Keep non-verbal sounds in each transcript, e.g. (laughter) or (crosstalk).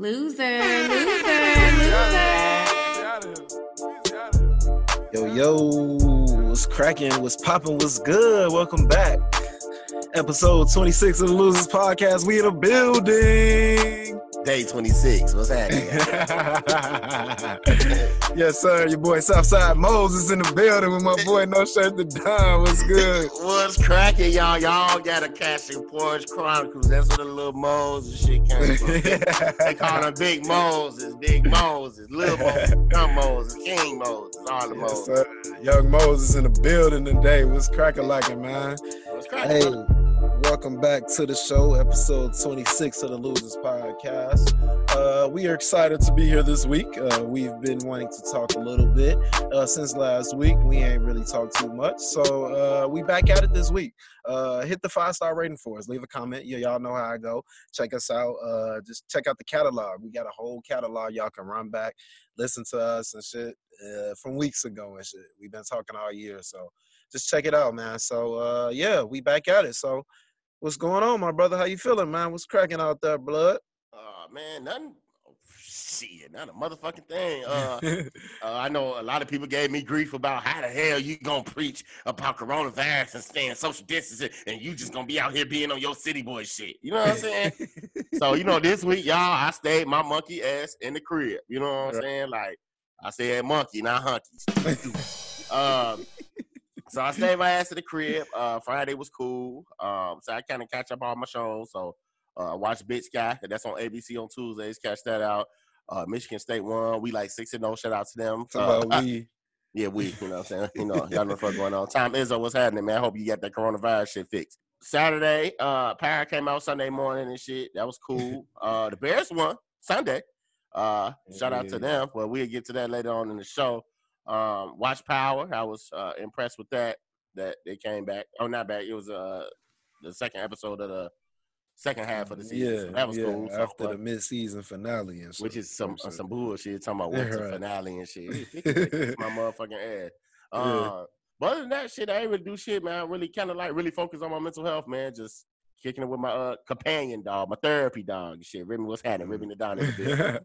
Loser, loser, loser. Yo, yo, what's cracking? What's popping? What's good? Welcome back. Episode 26 of the Losers Podcast. We in a building. Day 26. What's happening? (laughs) yes, sir. Your boy Southside Moses in the building with my boy No Shirt the Don. What's good? (laughs) What's cracking, y'all? Y'all got a the Porch Chronicles. That's where the little Moses shit came from. (laughs) they call them Big Moses, Big Moses, Little Moses, Young Moses, King Moses, all the Yes, Moses. sir. Young Moses in the building today. What's cracking like it, man? What's cracking? Hey? Welcome back to the show, episode 26 of the Losers Podcast. Uh, we are excited to be here this week. Uh, we've been wanting to talk a little bit uh, since last week. We ain't really talked too much, so uh, we back at it this week. Uh, hit the five star rating for us. Leave a comment. Yeah, y'all know how I go. Check us out. Uh, just check out the catalog. We got a whole catalog. Y'all can run back, listen to us and shit from weeks ago and shit. We've been talking all year, so just check it out, man. So uh, yeah, we back at it. So what's going on, my brother? How you feeling, man? What's cracking out there, blood? Oh, man, nothing. Oh, shit, not a motherfucking thing. (laughs) Uh, Uh, I know a lot of people gave me grief about how the hell you gonna preach about coronavirus and staying social distancing, and you just gonna be out here being on your city boy shit. You know what I'm saying? (laughs) so you know, this week, y'all, I stayed my monkey ass in the crib. You know what I'm Right. saying? Like I said, monkey, not hunky. (laughs) um, so I stayed my ass in the crib. Uh, Friday was cool. Um, so I kind of catch up on my shows. So uh, watch Big Sky. That's on ABC on Tuesdays. Catch that out. Uh, Michigan State won. We like six and no. Shout out to them. Uh, (laughs) we. yeah, we, you know what I'm saying? You know, y'all know what's going on. Tom Izzo, what's happening, man? I hope you got that coronavirus shit fixed. Saturday, uh, Power came out Sunday morning and shit. That was cool. (laughs) Uh, the Bears won Sunday. Uh, shout out to them. Well, we'll get to that later on in the show. Um, watch Power. I was uh, impressed with that. That they came back. Oh, not back. It was uh the second episode of the second half of the season. Yeah, so that was yeah, cool. So, After uh, the mid-season finale and shit. which is some some bullshit talking about (laughs) what's the Right. finale and shit. He can kiss (laughs) my motherfucking ass. Yeah. Uh, but other than that shit, I ain't really do shit, man. I really kind of like really focus on my mental health, man. Just kicking it with my uh, companion dog, my therapy dog, and shit. Ribby, what's happening? Ribby the down in the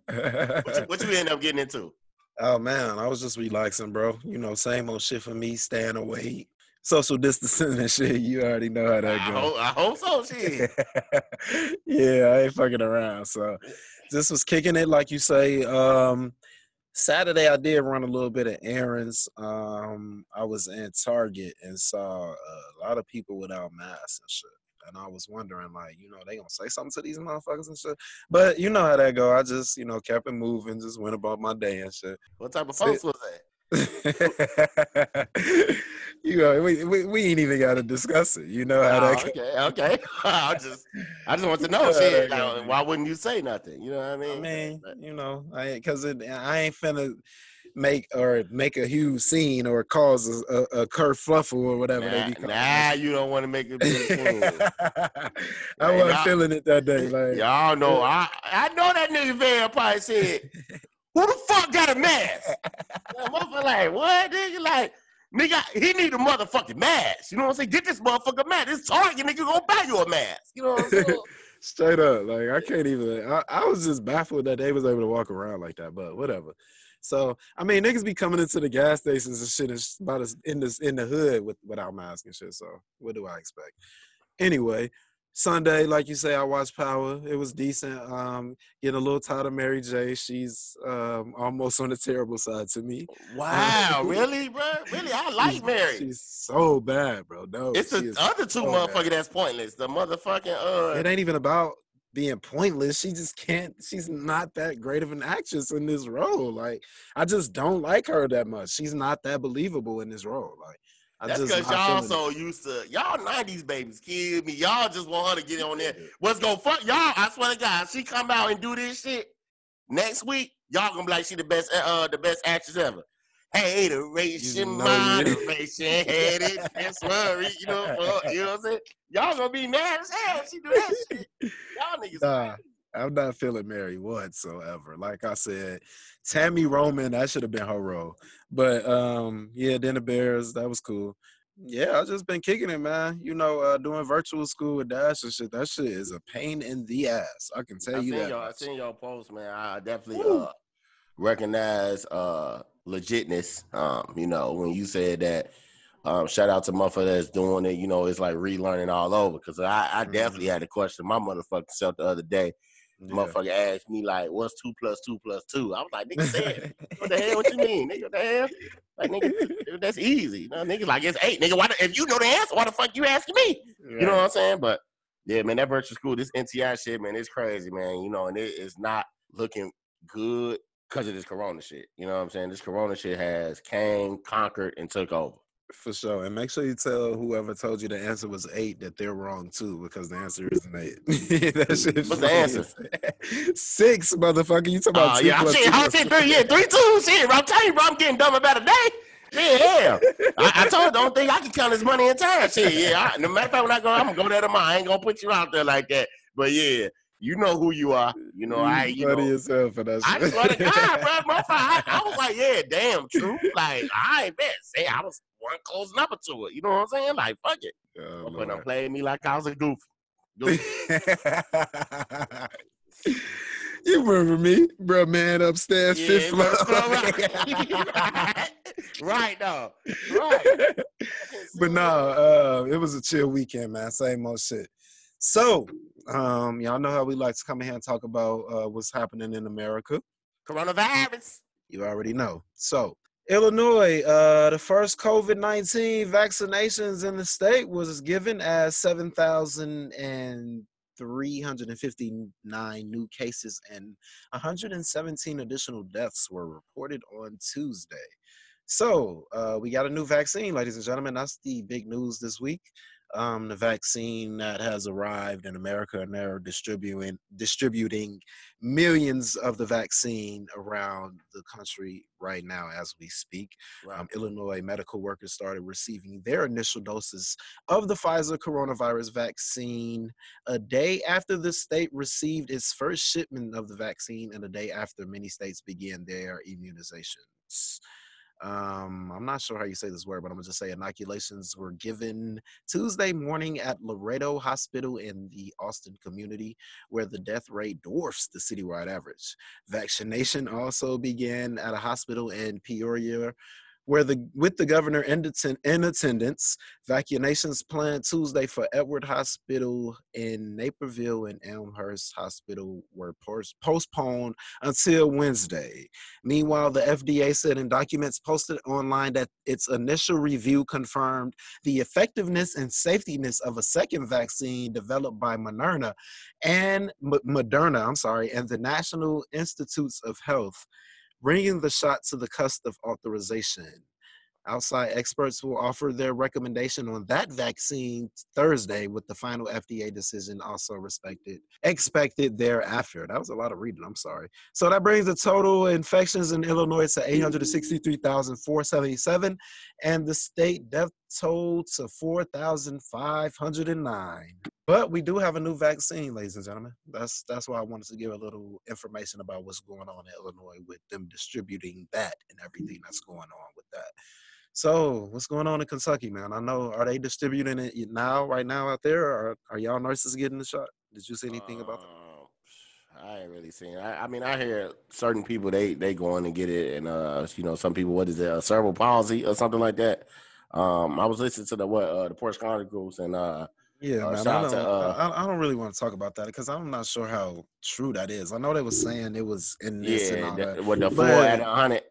bit. (laughs) What you, what you end up getting into? Oh man, I was just relaxing, bro. You know, same old shit for me. Staying away, social distancing (laughs) and shit. You already know how that goes. hope, I hope so, shit. (laughs) yeah, I ain't fucking around. So this was kicking it, like you say. Um Saturday I did run a little bit of errands. Um I was in Target and saw a lot of people without masks and shit. And I was wondering, like, you know, they gonna say something to these motherfuckers and shit. But you know how that go. I just, you know, kept it moving, just went about my day and shit. What type of folks was that? (laughs) you know, we, we we ain't even gotta discuss it. You know how Oh, that okay, okay. (laughs) I just, I just want to (laughs) know, shit. like, why wouldn't you say nothing? You know what I mean? I mean, you know, I because it, I ain't finna make or make a huge scene or cause a, a, a kerfluffle or whatever they nah, be calling nah, it. you don't want to make it big scene. (laughs) I Hey, wasn't y'all- feeling it that day. (laughs) Like, Y'all know, I I know that nigga Van probably said, "Who the fuck got a mask?" (laughs) That motherfucker like, what? Nigga like, nigga, he need a motherfucking mask. You know what I'm saying? Get this motherfucker mask. This Target nigga gonna buy you a mask. You know what I'm saying? straight up, like I can't even. I, I was just baffled that they was able to walk around like that, but whatever. So I mean, niggas be coming into the gas stations and shit is about as in this in the hood with without masks and shit. So what do I expect? Anyway, Sunday, like you say, I watched Power. It was decent. Um, getting a little tired of Mary J. She's um almost on the terrible side to me. wow, (laughs) really, bro? Really? I like She's- Mary. She's so bad, bro. No, It's the other two so motherfucker bad. that's pointless. The motherfucking uh. It ain't even about being pointless. She just can't. She's not that great of an actress in this role. Like I just don't like her that much. She's not that believable in this role. Like I That's because y'all so used to y'all '90s babies kill me. Y'all just want her to get on there. What's gonna fuck y'all? I swear to God, she come out and do this shit next week. Y'all gonna be like she the best, uh, the best actress ever. Hateration, You know moderation, (laughs) headed, and worry. You know, you know what I'm saying? Y'all gonna be mad as hell if she do that shit. Y'all niggas. Nah. I'm not feeling Mary whatsoever. Like I said, Tami Roman, that should have been her role. But um, yeah, then the Bears, that was cool. Yeah, I just been kicking it, man. You know, uh, doing virtual school with Dash and shit. That shit is a pain in the ass. I can tell I you that. your, I seen your post, man. I definitely uh, recognize uh, legitness. Um, you know, when you said that. Um, shout out to motherfucker that's doing it. You know, it's like relearning all over. Cause I, I definitely had to question my motherfucking self the other day. Yeah. Motherfucker asked me like, "What's two plus two plus two? I was like, "Nigga said, (laughs) what the hell? What you mean, nigga? What the hell? Like, nigga, that's easy. You know, nigga, like it's eight, nigga. Why? The, if you know the answer, why the fuck you asking me? You know what I'm saying? But yeah, man, that virtual school, this NTI shit, man, it's crazy, man. You know, and it is not looking good because of this Corona shit. You know what I'm saying? This Corona shit has came, conquered, and took over. For sure. And make sure you tell whoever told you the answer was eight that they're wrong too, because the answer isn't eight. (laughs) that shit What's the answer? Six, motherfucker. You talking about Oh two yeah, I'm plus saying, two saying two. three, yeah, three, two, shit. I'm telling you, bro, I'm getting dumb about a day. Yeah, hell. I, I told you, don't think I can count this money in time. Shit, yeah. I, no matter of fact, when I go, I'm gonna go there tomorrow. I ain't gonna put you out there like that. But yeah, you know who you are. You know, I, you funny know, hell for that I swear to God, bro, motherfucker, I, I was like, yeah, damn, true. Like, I ain't bet. Say, I was one close number to it. You know what I'm saying? Like, fuck it. Oh, But don't Lord. play me like I was a goof. Goof. (laughs) you remember me, bro, man, upstairs, Yeah, fifth floor. right, (laughs) (laughs) right, though. Right. but no, uh, it was a chill weekend, man. Same old shit. So, um, y'all know how we like to come in here and talk about uh, what's happening in America. Coronavirus. You already know. So, Illinois, uh, the first COVID 19 vaccinations in the state was given as 7,359 new cases and 117 additional deaths were reported on Tuesday. So, uh, we got a new vaccine, ladies and gentlemen. That's the big news this week. Um, the vaccine that has arrived in America, and they're distributing distributing millions of the vaccine around the country right now as we speak. Um, Illinois medical workers started receiving their initial doses of the Pfizer coronavirus vaccine a day after the state received its first shipment of the vaccine, and a day after many states began their immunizations. Um, I'm not sure how you say this word, but I'm gonna just say inoculations were given Tuesday morning at Loretto Hospital in the Austin community, where the death rate dwarfs the citywide average. Vaccination also began at a hospital in Peoria, where the with the governor in, in attendance, vaccinations planned Tuesday for Edward Hospital in Naperville and Elmhurst Hospital were pos- postponed until Wednesday. Meanwhile, the FDA said in documents posted online that its initial review confirmed the effectiveness and safetyness of a second vaccine developed by Moderna and M- Moderna, I'm sorry, and the National Institutes of Health, bringing the shot to the cusp of authorization. Outside experts will offer their recommendation on that vaccine Thursday, with the final FDA decision also respected expected thereafter. That was a lot of reading. I'm sorry. So that brings the total infections in Illinois to 863,477, and the state death toll to 4,509. But we do have a new vaccine, ladies and gentlemen. That's that's why I wanted to give a little information about what's going on in Illinois with them distributing that and everything that's going on with that. So, what's going on in Kentucky, man? I know are they distributing it now, right now, out there, or are y'all nurses getting the shot? Did you see anything about that? Um, I ain't really seen. I, I mean, I hear certain people they they go in and get it, and uh, you know, some people what is it, a cerebral palsy or something like that. Um, I was listening to the what uh, the Porsche Chronicles, and uh, Yeah, Uh, man. I, don't, to, uh, I, I don't really want to talk about that because I'm not sure how true that is. I know they was saying it was in this and all that, with the four But- at hundred.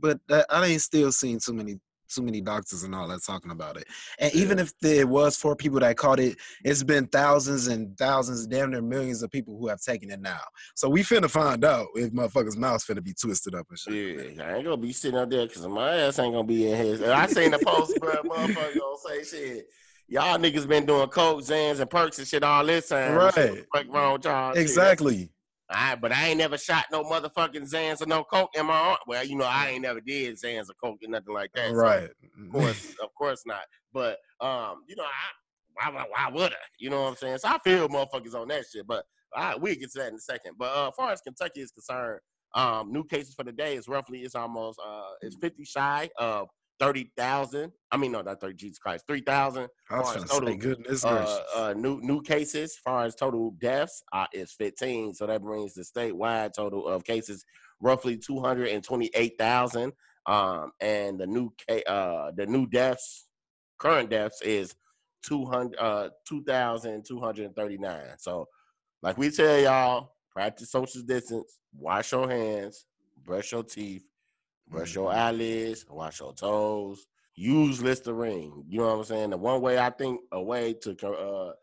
but that, I ain't still seen too many too many doctors and all that talking about it. And even if there was four people that caught it, it's been thousands and thousands, damn near millions of people who have taken it now. So we finna find out if motherfuckers' mouths finna be twisted up and shit. Yeah, I ain't gonna be sitting up there because my ass ain't gonna be in his. I seen the post, bro. Motherfucker gonna say shit. Y'all niggas been doing coke, Zans, and perks and shit all this time. Right. Shit, What the fuck wrong y'all? Shit. Exactly. I, but I ain't never shot no motherfucking Zans or no coke in my arm. Well, you know, I ain't never did Zans or coke or nothing like that. so Right. of course, of course not. But um, you know, I why why, would I? You know what I'm saying? So I feel motherfuckers on that shit. But I we'll get to that in a second. But uh, as far as Kentucky is concerned, um, new cases for the day is roughly it's almost uh it's 50 shy of thirty thousand. I mean, no, not thirty. Jesus Christ, three thousand. I was as total, goodness Uh, uh, new new cases. As far as total deaths, uh, is fifteen. So that brings the statewide total of cases roughly two hundred and twenty eight thousand. Um, and the new ca- uh the new deaths, current deaths is two hundred uh two thousand two hundred and thirty nine. So, like we tell y'all, practice social distance, wash your hands, brush your teeth, brush your Mhm. eyelids, wash your toes, use Listerine. You know what I'm saying? The one way I think a way to uh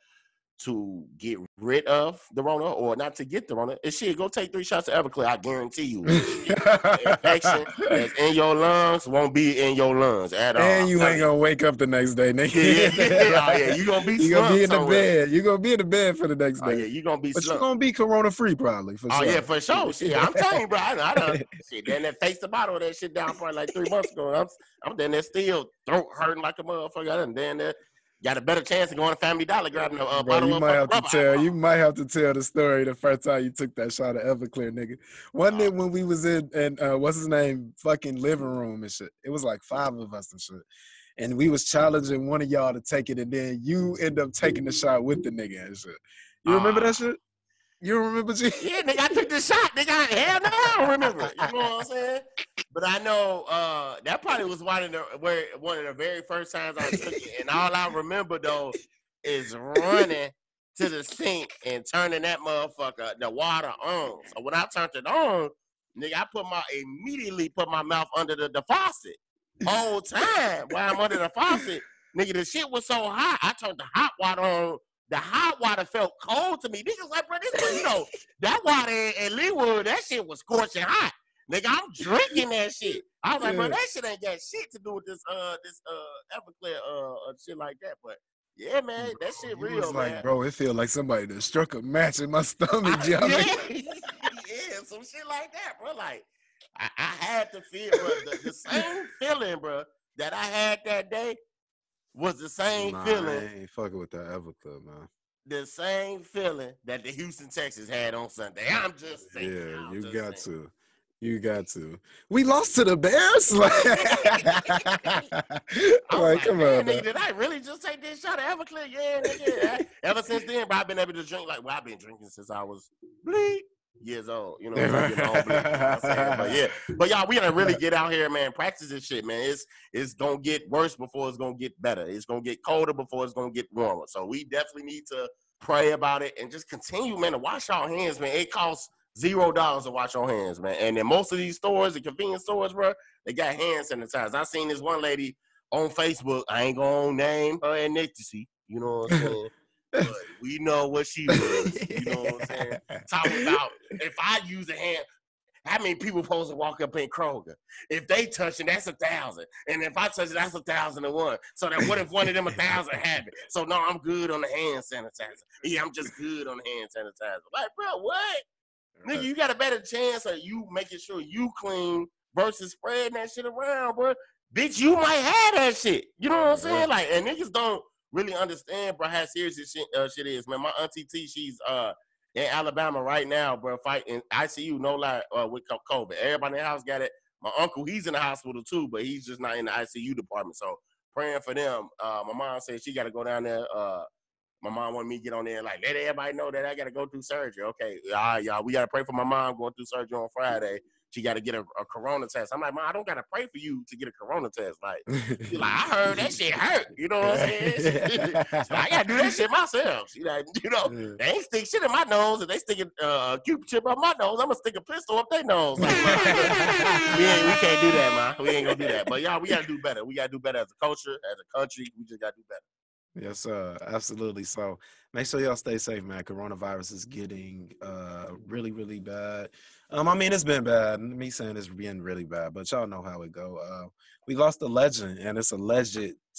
to get rid of the Rona or not to get the Rona is shit. Go take three shots of Everclear. I guarantee you, (laughs) infection that's in your lungs won't be in your lungs at all. and you ain't gonna wake up the next day, nigga. Yeah, yeah, oh, yeah, you gonna be (laughs) You gonna be in slumped the bed. You're gonna be in the bed for the next Oh day. yeah, you gonna be but you're gonna be corona free probably for Oh sure. yeah, for sure. Shit, I'm telling you, bro. I, I done (laughs) shit. Then that face the bottle of that shit down probably like three months ago. And I'm I'm then there still throat hurting like a motherfucker. I done then there got a better chance of going to Family Dollar grabbing a uh, Bro, bottle you of might have to tell. You might have to tell the story the first time you took that shot of Everclear, nigga. Wasn't it when we was in and uh, what's his name, fucking living room and shit? It was like five of us and shit, and we was challenging one of y'all to take it, and then you end up taking the shot with the nigga and shit. You remember Ah. that shit? You don't remember, G? (laughs) Yeah, nigga, I took the shot. Nigga, hell no, I don't remember. You know what I'm saying? But I know uh, that probably was one of the where one of the very first times I took it, and all I remember though is running to the sink and turning that motherfucker the water on. So when I turned it on, nigga, I put my immediately put my mouth under the, the faucet. Whole time while I'm under the faucet, nigga, the shit was so hot. I turned the hot water on. The hot water felt cold to me. Niggas like, bro, this you know, (laughs) that water in, in Leewood, that shit was scorching hot. Nigga, I'm drinking that shit. I was like, bro, that shit ain't got shit to do with this uh this uh Everclear uh, uh shit like that. But yeah, man, that shit real, was like, man. bro, it feel like somebody that struck a match in my stomach, I- (laughs) yeah, yeah, some shit like that, bro. Like I, I had to feel, bro, the, the same feeling, bro, that I had that day was the same Nah, feeling I ain't fucking with that Everclear, man. the same feeling that the Houston Texans had on Sunday. I'm just saying. Yeah, I'm you got saying. to. You got to. We lost to the Bears. (laughs) (laughs) Like, like, come on. man. did I really just take this shot of Everclear? Yeah, nigga. Ever since then, bro, I've been able to drink like well, I've been drinking since I was bleep years old. You know, what I'm saying? Get my own bleep, you know what I'm saying? but yeah, (laughs) but y'all, we gotta really get out here, man. Practice this shit, man. It's it's gonna get worse before it's gonna get better. It's gonna get colder before it's gonna get warmer. So we definitely need to pray about it and just continue, man, to wash our hands, man. It costs zero dollars to wash your hands, man. And in most of these stores, the convenience stores, bro, they got hand sanitizer. I seen this one lady on Facebook. I ain't gonna name her ethnicity. You know what I'm (laughs) saying? But we know what she was. You know what I'm saying? (laughs) Talking about if I use a hand, how many people supposed to walk up in Kroger? If they touch it, that's a thousand. And if I touch it, that's a thousand and one. So that what if one of them a thousand it? So no, I'm good on the hand sanitizer. Yeah, I'm just good on the hand sanitizer. Like, bro, what? Nigga, you got a better chance of you making sure you clean versus spreading that shit around, bro. Bitch, you might have that shit. You know what I'm saying? Like, and niggas don't really understand, bro, how serious this shit, uh, shit is, man. My auntie T, she's uh in Alabama right now, bro, fighting ICU, no lie, uh, with COVID. Everybody in the house got it. My uncle, he's in the hospital too, but he's just not in the ICU department. So praying for them. Uh, my mom said she got to go down there. Uh, my mom wanted me to get on there like let everybody know that I got to go through surgery. Okay, all right, y'all, we got to pray for my mom going through surgery on Friday. She got to get a, a corona test. I'm like, mom, I don't got to pray for you to get a corona test. Like, she like, I heard that shit hurt. You know what I'm saying? So I got to do that shit myself. She like, you know, they ain't stick shit in my nose. If they stick a uh, cupid chip up my nose, I'm gonna stick a pistol up their nose. Like, (laughs) we ain't, we can't do that, man. We ain't gonna do that. But y'all, we gotta do better. We gotta do better as a culture, as a country. We just gotta do better. Yes, sir. Absolutely. So make sure y'all stay safe, man. Coronavirus is getting uh really, really bad. Um, I mean, it's been bad. Me saying it's been really bad, but y'all know how it go. Uh, we lost a legend, and it's alleged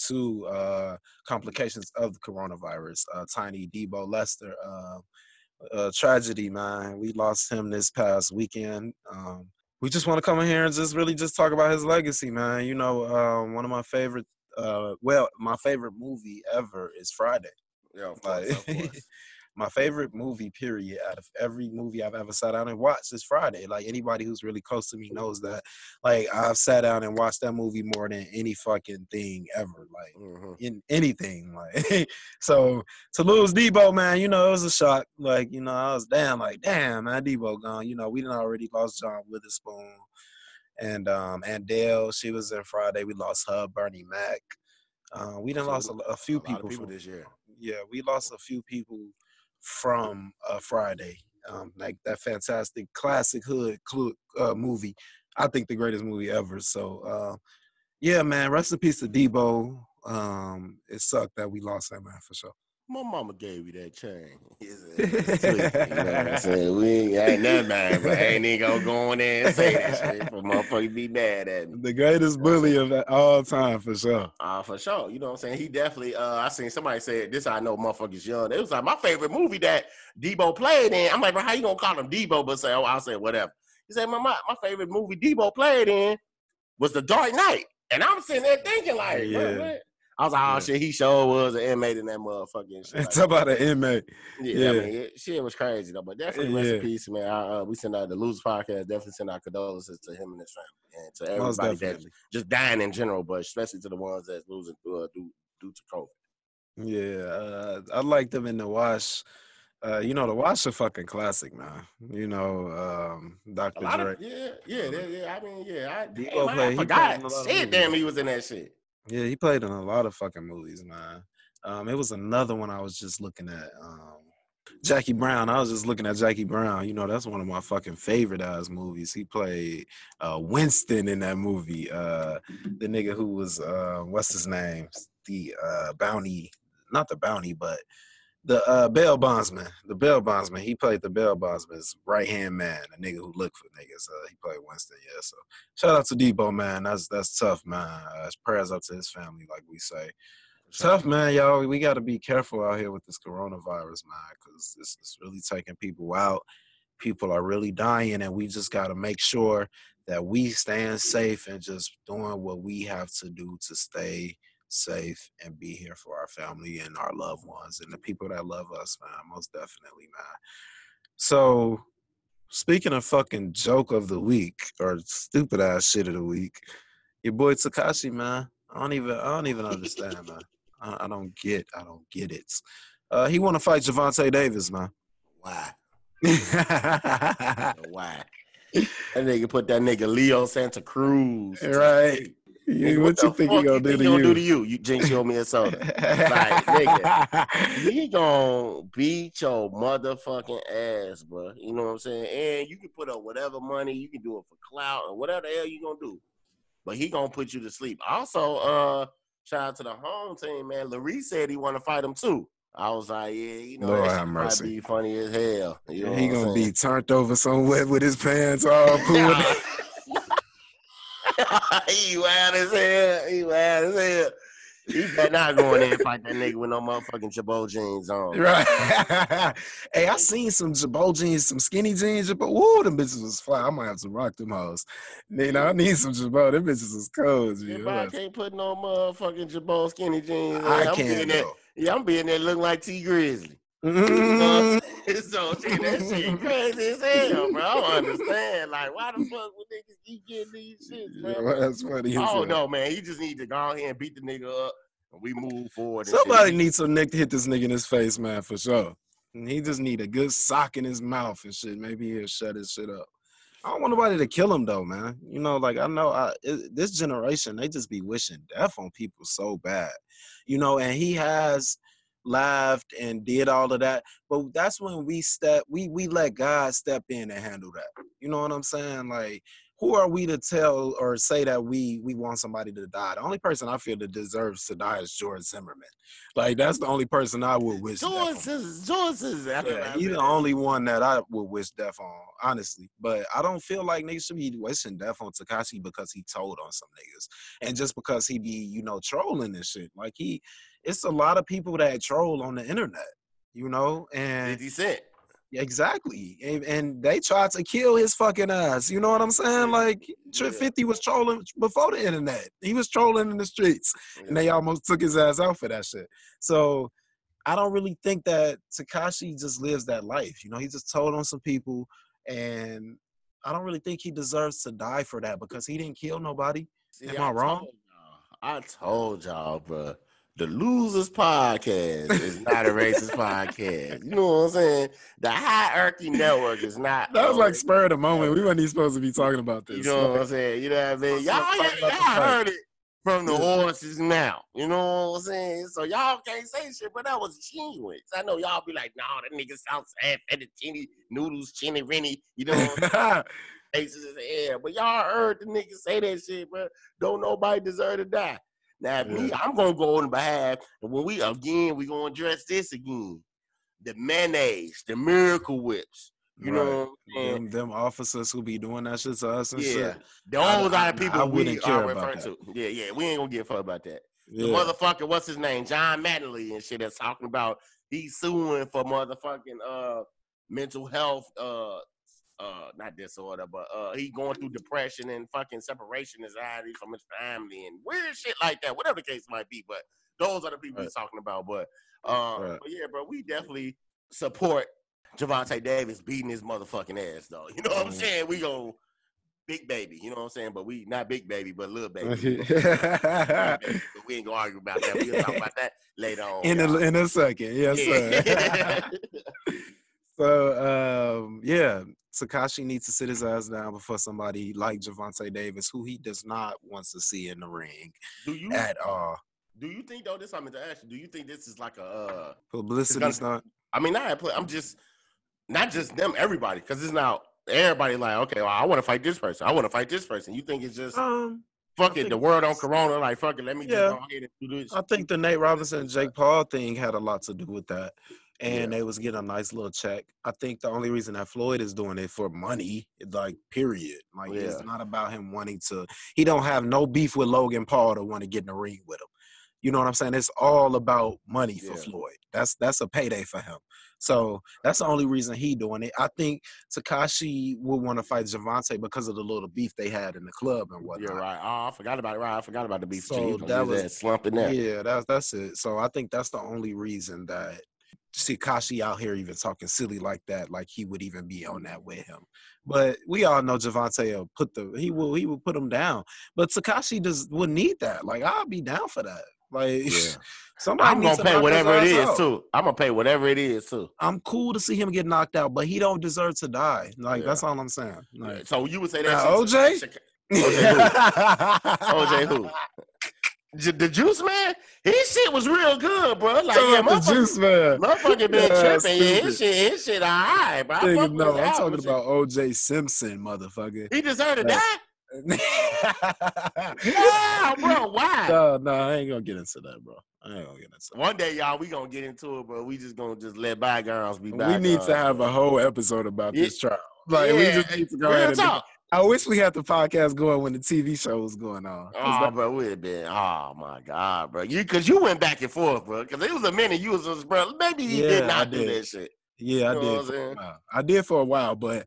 to uh complications of the coronavirus. Uh, Tiny Deebo Lister. Uh, tragedy, man. We lost him this past weekend. Um, we just want to come in here and just really just talk about his legacy, man. You know, um, one of my favorite uh well my favorite movie ever is friday Yeah, of like of course. (laughs) my favorite movie, period, out of every movie I've ever sat down and watched is Friday. Like anybody who's really close to me knows that. Like I've sat down and watched that movie more than any fucking thing ever. Like Mhm. in anything. Like (laughs) so to lose Deebo, man, you know, it was a shock. Like, you know, I was damn like, damn, man, Deebo gone. You know, we didn't already lost John Witherspoon and um and Dale, she was in Friday. We lost her, Bernie Mac. Uh, we done So, lost a, a few a people, people from- this year. Yeah, we lost a few people from uh, Friday. Um, like that fantastic classic hood uh, movie. I think the greatest movie ever. So uh, yeah, man, rest in peace to Deebo. Um, it sucked that we lost that man for sure. My mama gave me that chain. (laughs) It's, it's sweet, (laughs) you know what I'm saying? We ain't, ain't nothing, man, but I ain't even gonna go in there and say that shit for motherfuckers be mad at me. The greatest bully of all time for sure. Uh, for sure. You know what I'm saying? He definitely uh I seen somebody say this I know motherfuckers young. It was like my favorite movie that Deebo played in. I'm like, bro, how you gonna call him Deebo? But say, oh, I'll say whatever. He said, my, my my favorite movie Deebo played in was The Dark Knight. And I'm sitting there thinking, like, Yeah. yeah. what? I was like, oh Yeah. shit, he sure was an inmate in that motherfucking (laughs) shit. like Talk about an inmate. Yeah, Yeah. I mean, it, shit was crazy though. But definitely rest Yeah. in peace, man. I, uh, we send out the Losers podcast. Definitely send our condolences to him and his family, and to everybody that's just dying in general, but especially to the ones that's losing uh, due due to COVID. Yeah, uh, I liked them in the wash. Uh, you know, the wash a fucking classic, man. You know, um, Dr. Dre. of yeah, yeah, yeah, yeah. I mean, yeah. I, Deebo damn, I, play- I forgot. played in a lot of Shit, damn, he was in that shit. Yeah, he played in a lot of fucking movies, man. Um, it was another one I was just looking at. Um, Jackie Brown. I was just looking at Jackie Brown. You know, that's one of my fucking favorite ass movies. He played uh, Winston in that movie. Uh, the nigga who was uh, what's his name? The uh, bounty, not the bounty, but the uh, bail bondsman. The bail bondsman. He played the bail bondsman's right hand man, a nigga who looked for niggas. Uh, he played Winston. Yeah. So shout out to Deebo, man. That's that's tough, man. Uh, prayers up to his family, like we say. Tough, man, y'all. We got to be careful out here with this coronavirus, man, because this is really taking people out. People are really dying, and we just got to make sure that we stand safe and just doing what we have to do to stay safe and be here for our family and our loved ones and the people that love us, man. Most definitely, man. So, speaking of fucking joke of the week or stupid ass shit of the week, your boy Tekashi, man. I don't even I don't even understand, man. I, I don't get I don't get it. Uh, he want to fight Gervonta Davis, man. Why? right. (laughs) Why? That nigga put that nigga Leo Santa Cruz. Nigga, You, what you think he gonna do to gonna do you? to you? You jinx you owe me a soda. Like, nigga. (laughs) he gonna beat your motherfucking ass, bro. You know what I'm saying? And you can put up whatever money, you can do it for clout or whatever the hell you gonna do. But he gonna put you to sleep. Also, uh, shout out to the home team, man. Larry said he wanna fight him too. I was like, yeah, you know, Lord that have shit mercy. might be funny as hell. You know he gonna saying? be turned over somewhere with his pants all (laughs) pulled. (laughs) he wild as hell. He wild as hell. He better not go in there and fight that nigga with no motherfucking Chabot jeans on. Right. (laughs) hey, I seen some Jabot jeans, some skinny jeans. Jabot. Woo, them bitches was fly. I might have to rock them hoes. You know, I need some Jabot. Them bitches was cold. Yeah, I can't put no motherfucking Jabot skinny jeans. I I'm can't. being there. Yeah, I'm being there looking like Tee Grizzley. (laughs) Mm, (laughs) so shit, that (laughs) shit crazy as hell, bro. I don't understand. (laughs) Like, why the fuck would niggas keep getting these shits, yeah, man? well, that's funny. Oh no, man. He just need to go out here and beat the nigga up, and we move forward. shit. Somebody needs some nick to hit this nigga in his face, man, for sure. And he just need a good sock in his mouth and shit. Maybe he'll shut his shit up. I don't want nobody to kill him though, man. You know, like I know I, it, this generation, they just be wishing death on people so bad. You know, and he has laughed and did all of that, but that's when we step, we we let God step in and handle that. You know what I'm saying? Like, who are we to tell or say that we we want somebody to die? The only person I feel that deserves to die is George Zimmerman. Like, that's the only person I would wish. death on. George is George is Yeah, he's the only one that I would wish death on, honestly. But I don't feel like niggas should be wishing death on Tekashi because he told on some niggas, and just because he be, you know, trolling and shit. Like he, it's a lot of people that troll on the internet, you know, and 50 Cent. Exactly, and, and they tried to kill his fucking ass. You know what I'm saying? Like Yeah. Fifty was trolling before the internet. He was trolling in the streets and they almost took his ass out for that shit. So I don't really think that Tekashi just lives that life. You know, he just told on some people, and I don't really think he deserves to die for that because he didn't kill nobody. See, Am I wrong? told I told y'all, bro. The Losers Podcast is not a racist podcast. You know what I'm saying? The Hierarchy Network is not. That was like spur of the moment. We weren't even supposed to be talking about this. You know what I'm saying? You know what I mean? Y'all, y'all, y'all heard it from the horses now. You know what I'm saying? So y'all can't say shit, but that was genuine. I know y'all be like, nah, that nigga Southside fettuccine noodles, chinny renny. You know what I'm (laughs) faces in the air. But y'all heard the nigga say that shit, bro. Don't nobody deserve to die. Now, me, I'm gonna go on behalf, and when we again, we gonna address this again. The mayonnaise, the miracle whips. You know Right. I'm them, them officers who be doing that shit to us and Yeah. shit. Those I- are I- the people I we wouldn't care are about referring to. Yeah, yeah. We ain't gonna give a fuck about that. The motherfucker, what's his name? John Mattingly and shit that's talking about he's suing for motherfucking uh mental health uh uh not disorder, but uh he going through depression and fucking separation anxiety from his family and weird shit like that, whatever the case might be. But those are the people he's talking about. But uh Right. but yeah, bro, we definitely support Gervonta Davis beating his motherfucking ass though. (laughs) You know what I'm Mhm. saying? We go big baby, you know what I'm saying? But we not big baby, but little baby. (laughs) We but we ain't gonna argue about that. We'll talk about that (laughs) later on. a, y'all. in a second, yes sir. Yeah. so um, yeah, Tekashi needs to sit his ass down before somebody like Gervonta Davis, who he does not want to see in the ring do you at all. do you think though? This I'm to ask you. Do you think this is like a? Uh, Publicity's not. I mean, not. I'm just not just them. Everybody, because it's now everybody like, okay, well, I want to fight this person. I want to fight this person. You think it's just Um, fuck I it? The world on Corona, like fuck it. Let me Yeah. just go ahead and do this. I think the Nate Robinson Jake Paul thing had a lot to do with that. And Yeah. they was getting a nice little check. I think the only reason that Floyd is doing it for money, like period. Like Yeah. it's not about him wanting to. He don't have no beef with Logan Paul to want to get in the ring with him. You know what I'm saying? It's all about money for Yeah. Floyd. That's that's a payday for him. So that's the only reason he doing it. I think Tekashi would want to fight Gervonta because of the little beef they had in the club and whatnot. You're right. Oh, I forgot about it. Right, I forgot about the beef. So that that was- was slumping there. Yeah, that's that's it. So I think that's the only reason that Tekashi out here even talking silly like that, like he would even be on that with him. But we all know Gervonta will put the he will he will put him down. But Tekashi does would need that. Like I'll be down for that. Like Yeah. (laughs) somebody I'm gonna pay whatever it is out. too. I'm gonna pay whatever it is too. I'm cool to see him get knocked out, but he don't deserve to die. Like Yeah. that's all I'm saying. Like, So you would say that Now, to- OJ? Chica- OJ who? (laughs) The juice man, his shit was real good, bro. Like, yeah, the juice man. motherfucker been Yeah, tripping. Yeah, his shit, his shit, all right, bro. Nigga, no, I'm talking about OJ Simpson, motherfucker. He deserved to (laughs) Yeah. bro, why? no, no, I ain't gonna get into that, bro. I ain't gonna get into that. One day, y'all, we gonna get into it, bro. We just gonna just let bygones be bygones. We need to have a whole episode about Yeah. this trial. Like we just need to go real ahead and. talk. I wish we had the podcast going when the TV show was going on. Oh, that- bro, we'd been. Oh my god, bro. You because you went back and forth, bro. Because it was a minute you was just, bro. Maybe he Yeah, did I not do that shit. yeah, I You know did. I'm For a saying? while. I did for a while, but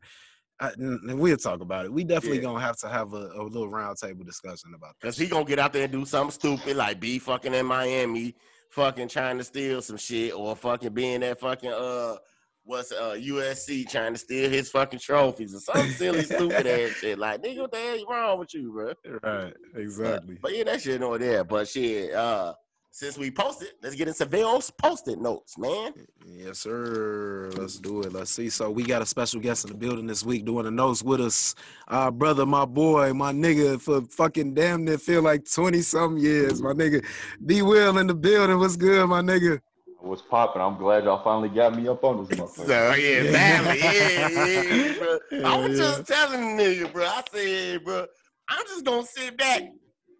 I, we'll talk about it. We definitely Yeah. gonna have to have a, a little roundtable discussion about that. Cause he gonna get out there and do something stupid like be fucking in Miami, fucking trying to steal some shit, or fucking being that fucking uh what's uh USC trying to steal his fucking trophies or some silly (laughs) stupid ass shit. Like nigga, what the hell wrong with you, bro? Right, exactly. But yeah, that shit no there. But shit, uh since we posted, let's get into Vale's post-it notes, man. Yes, sir. Let's do it. Let's see. So we got a special guest in the building this week doing the notes with us. Our brother, my boy, my nigga for fucking damn near feel like 20 some years. My nigga. B Will in the building. What's good, my nigga? What's popping? I'm glad y'all finally got me up on this (laughs) motherfucker. So yeah, Yeah. badly. Yeah, yeah, (laughs) bro. I was Yeah, just telling the nigga, bro. I said, bro, I'm just gonna sit back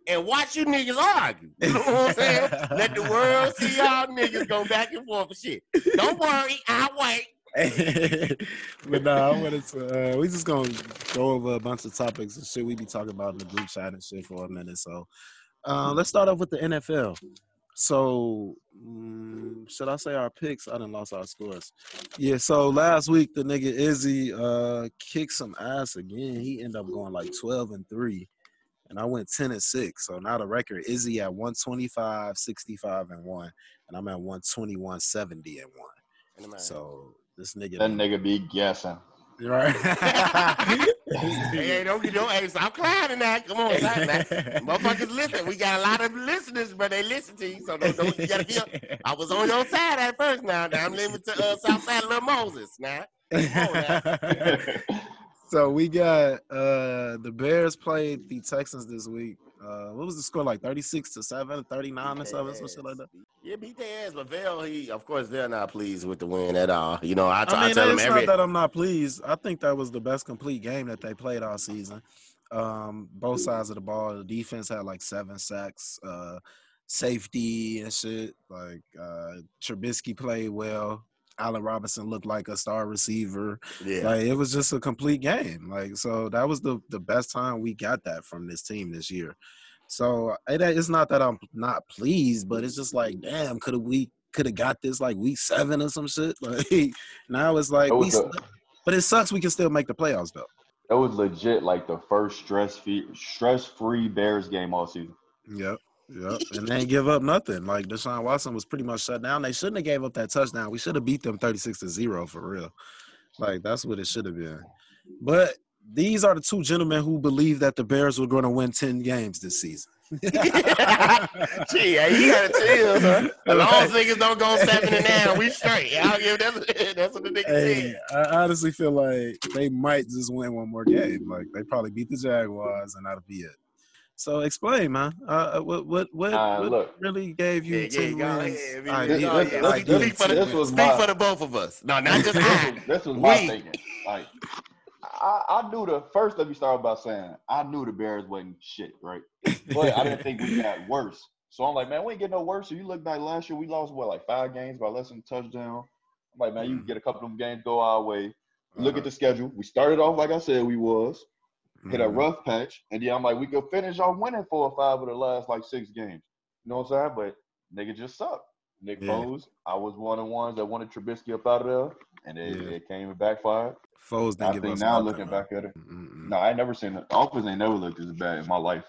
and watch you niggas argue. You know what I'm saying? (laughs) Let the world see y'all niggas go back and forth and shit. Don't worry, I'll wait. but nah, I wanted to. Uh, we just gonna go over a bunch of topics and shit we be talking about in the group chat and shit for a minute. So, uh, let's start off with the NFL. So, mm, should I say our picks? I didn't lost our scores. Yeah. So last week the nigga Izzy uh kicked some ass again. He ended up going like twelve and three. and I went 10 and 6. So now the record Izzy at 125, 65 and 1, and I'm at 121, 70 and 1. And I'm like, So this nigga That nigga be guessing. Right. (laughs) hey, don't don't hey, stop clowning that. Come on, stop that. (laughs) Motherfuckers listen. We got a lot of listeners, but they listen to you. So don't, don't you gotta be. I was on your side at first now. Now I'm living to uh, Southside Little Moses now. (laughs) so we got uh the Bears played the Texans this week. Uh what was the score like 36 to 7, 39 or something, some shit like that? Yeah, beat their ass. But Vail, he of course they're not pleased with the win at all. You know, I, t- I I mean, tell them it's every not that I'm not pleased. I think that was the best complete game that they played all season. Um, both sides of the ball. The defense had like seven sacks, uh, safety and shit. Like uh, Trubisky played well. Allen Robinson looked like a star receiver. yeah. Like it was just a complete game. Like so, that was the the best time we got that from this team this year. So it, it's not that I'm not pleased, but it's just like, damn, could have we could have got this like week seven or some shit. (laughs) Like now it's like we, a- but it sucks. We can still make the playoffs though. That was legit like the first stress free stress free Bears game all season. Yep. Yep. And they ain't give up nothing. Like Deshaun Watson was pretty much shut down. They shouldn't have gave up that touchdown. We should have beat them 36 to 0 for real. Like that's what it should have been. But these are the two gentlemen who believe that the Bears were going to win 10 games this season. (laughs) Gee, you gotta chill, huh? As long as niggas don't go seven and nine, we straight. I'll give that's (laughs) that's what the niggas Hey, said. I honestly feel like they might just win one more game. Like they probably beat the Jaguars and that'll be it. So explain, man. Uh, what what what, Uh, what look. really gave you Yeah, yeah, ten go wins? ahead. I This- this- yeah, this- speak- this- speak for the- speak my- for the both of us. No, not just this I. was, this was my We. thinking. Like, I, I knew the first. Let me start by saying I knew the Bears wasn't shit, right? But I didn't think we (laughs) got worse. So I'm like, man, we ain't getting no worse. So you look back last year, we lost what like five games by less than a touchdown. I'm like, man, you can get a couple of them games go our way. Look at the schedule. We started off like I said we was. Hit a Mhm. rough patch, and then I'm like, we could finish off winning four or five of the last like six games. You know what I'm saying? But nigga just sucked. Nick Yeah. Foles, I was one of the ones that wanted Trubisky up out of there, and it, Yeah. it came and backfired. Foles didn't I give think us now nothing, looking man. back at it, Mm-mm. no, I ain't never seen the offense ain't never looked this bad in my life.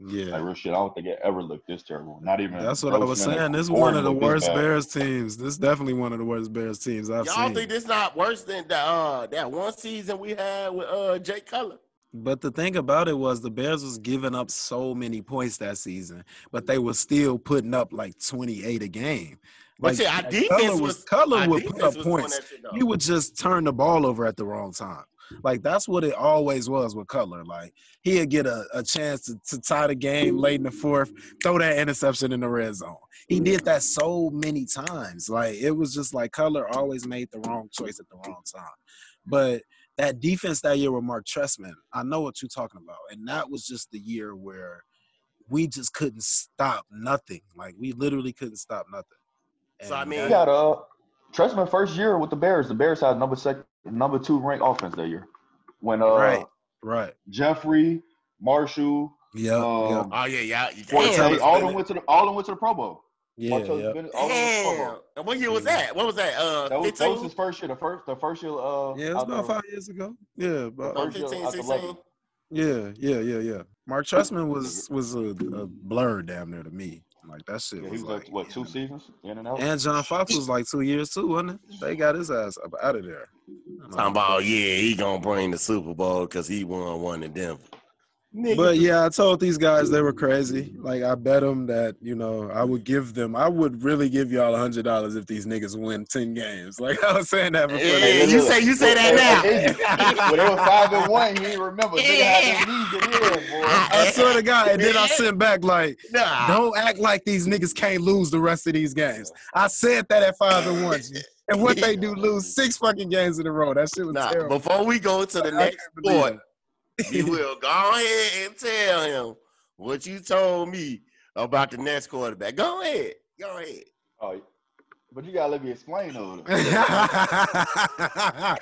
Yeah, Like real shit, I don't think it ever looked this terrible. Not even. that's what I was saying. This is one of the worst. Bears teams. This is definitely one of the worst Bears teams I've Y'all seen. think this not worse than that uh that one season we had with uh Jay Cutler? But the thing about it was the Bears was giving up so many points that season, but they were still putting up like 28 a game. But Like, yeah, our like, defense Cutler was Cutler would put up points. He would just turn the ball over at the wrong time. Like that's what it always was with Cutler. Like he'd get a, a chance to, to tie the game late in the fourth, throw that interception in the red zone. He did that so many times. Like it was just like Cutler always made the wrong choice at the wrong time. But that defense that year with Marc Trestman, I know what you're talking about. And that was just the year where we just couldn't stop nothing. Like we literally couldn't stop nothing. So, I mean- that- got uh Trestman first year with the Bears. The Bears had number sec, number two ranked offense that year. When uh Right. right. Jeffery, Marshall, Yeah. yeah. um, Oh yeah, yeah. Forte, Damn, all of them went to the all of them went to the Pro Bowl. Yeah. Martellus yeah. Bennett, all of them went to the Pro Damn. And What year was that? What was that? Uh, That was, that was his first year. The first the first year uh Yeah, it was about there. five years ago. Yeah, about, Oh, First year 15, 16? yeah, yeah, yeah, yeah. Marc Trestman was was a, a blur damn near to me. Like that shit Yeah, he was was like like what two in and- seasons in and out. And John Fox was like two years too, wasn't it? They got his ass up out of there. Talking about yeah, he gonna bring the Super Bowl because he won one in Denver. Nigga, But yeah, I told these guys they were crazy. Like I bet them that you know I would give them. I would really give y'all a hundred dollars if these niggas win ten games. (laughs) Like I was saying that before. Yeah, they- you say you say that now. when they were five and one, he ain't remember. Nigga had them knees in here, boy. I swear to God, and then I sent back like, Nah. don't act like these niggas can't lose the rest of these games. I said that at five and one, and what they do lose six fucking games in a row. That shit was Nah, terrible. before we go to the I next can't sport, (laughs) you will go ahead and tell him what you told me about the next quarterback. Go ahead. Go ahead. Oh, but you gotta let me explain though. (laughs) I,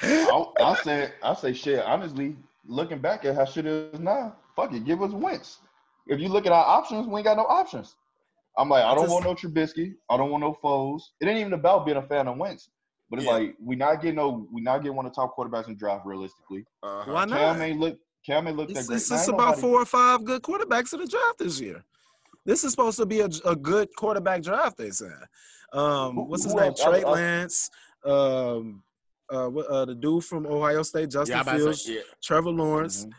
I said, I say shit. Honestly, looking back at how shit is now, fuck it, give us wins. If you look at our options, we ain't got no options. I'm like, I don't Just- want no Trubisky. I don't want no Foles. It ain't even about being a fan of Wentz, but it's Yeah. like we not getting no, we not getting one of the top quarterbacks in draft realistically. Uh-huh. Why Cam not? ain't look, Cam ain't looked that It's, great. it's Man, about nobody- four or five good quarterbacks in the draft this year. This is supposed to be a, a good quarterback draft. They said. Um, Who- what's his who name? else? Trey I- Lance. Um, uh, uh, the dude from Ohio State, Justin Yeah, I'm about to Fields, say, yeah. Trevor Lawrence. Mhm.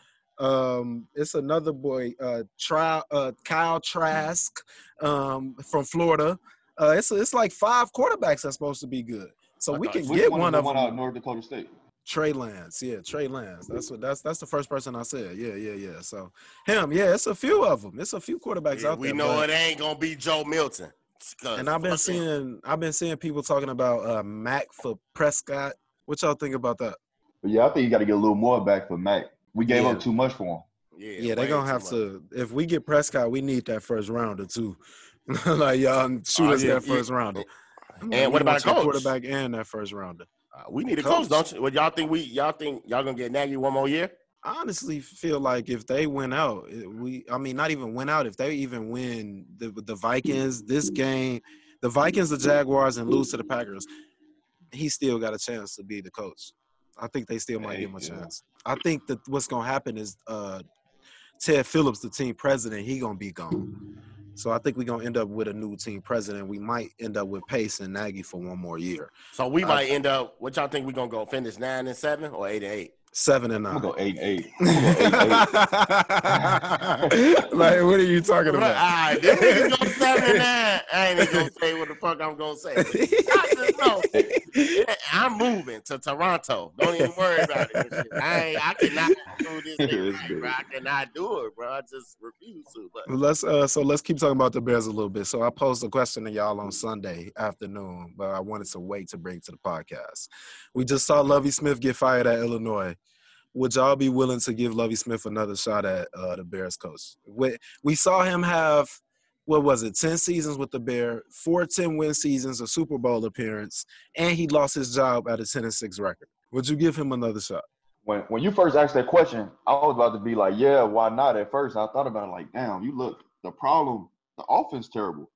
Um, it's another boy, uh, Tri- uh, Kyle Trask, um, from Florida. Uh, it's it's like five quarterbacks that's supposed to be good. So I we can get one, one of the one them. out of North Dakota State? Trey Lance, yeah, Trey Lance. That's what that's that's the first person I said. Yeah, yeah, yeah. So him, yeah, it's a few of them. It's a few quarterbacks Yeah, out we there. We know but- it ain't gonna be Joe Milton. and I've been fucking- seeing I've been seeing people talking about uh Mack for Prescott. What y'all think about that? Yeah, I think you got to get a little more back for Mack. We gave Yeah. up too much for him. Yeah, Yeah, they're gonna have much. to. If we get Prescott, we need that first rounder too. (laughs) like y'all shoot Oh, us yeah, that yeah. first rounder. And what about want your coach? quarterback and that first rounder? Uh, we need a Coach. coach, don't you? Well, y'all think we y'all think y'all gonna get Nagy one more year? I honestly feel like if they win out, we I mean not even win out, if they even win the the Vikings this game, the Vikings, the Jaguars, and lose to the Packers, he still got a chance to be the coach. I think they still might Hey, give him a yeah. chance. I think that what's gonna happen is uh Ted Phillips, the team president, he gonna be gone. So I think we're gonna end up with a new team president. We might end up with Pace and Nagy for one more year. So we I- might end up. What y'all think we're gonna go? Finish nine and seven or eight and eight? Seven and I'm nine. gonna go eight and eight. (laughs) I'm eight eight. (laughs) (laughs) like, what are you talking about? right, them niggas go seven and nine. I ain't even gonna say what the fuck I'm gonna say. I just know. Yeah, (laughs) I'm moving to Toronto. Don't even worry about it. and. I I cannot do this (laughs) thing right, bro. I cannot do it, bro. I just refuse to. But Let's uh so let's keep talking about the Bears a little bit. So I posed a question to y'all on Sunday afternoon, but I wanted to wait to bring it to the podcast. We just saw Lovie Smith get fired at Illinois. Would y'all be willing to give Lovie Smith another shot at uh, the Bears coach? We, we saw him have what was it, 10 seasons with the Bear, four 10 win seasons, a Super Bowl appearance, and he lost his job at a 10 and 6 record. Would you give him another shot? when when you first asked that question, I was about to be like, yeah, why not? At first, I thought about it like, damn, you look the problem. The offense terrible,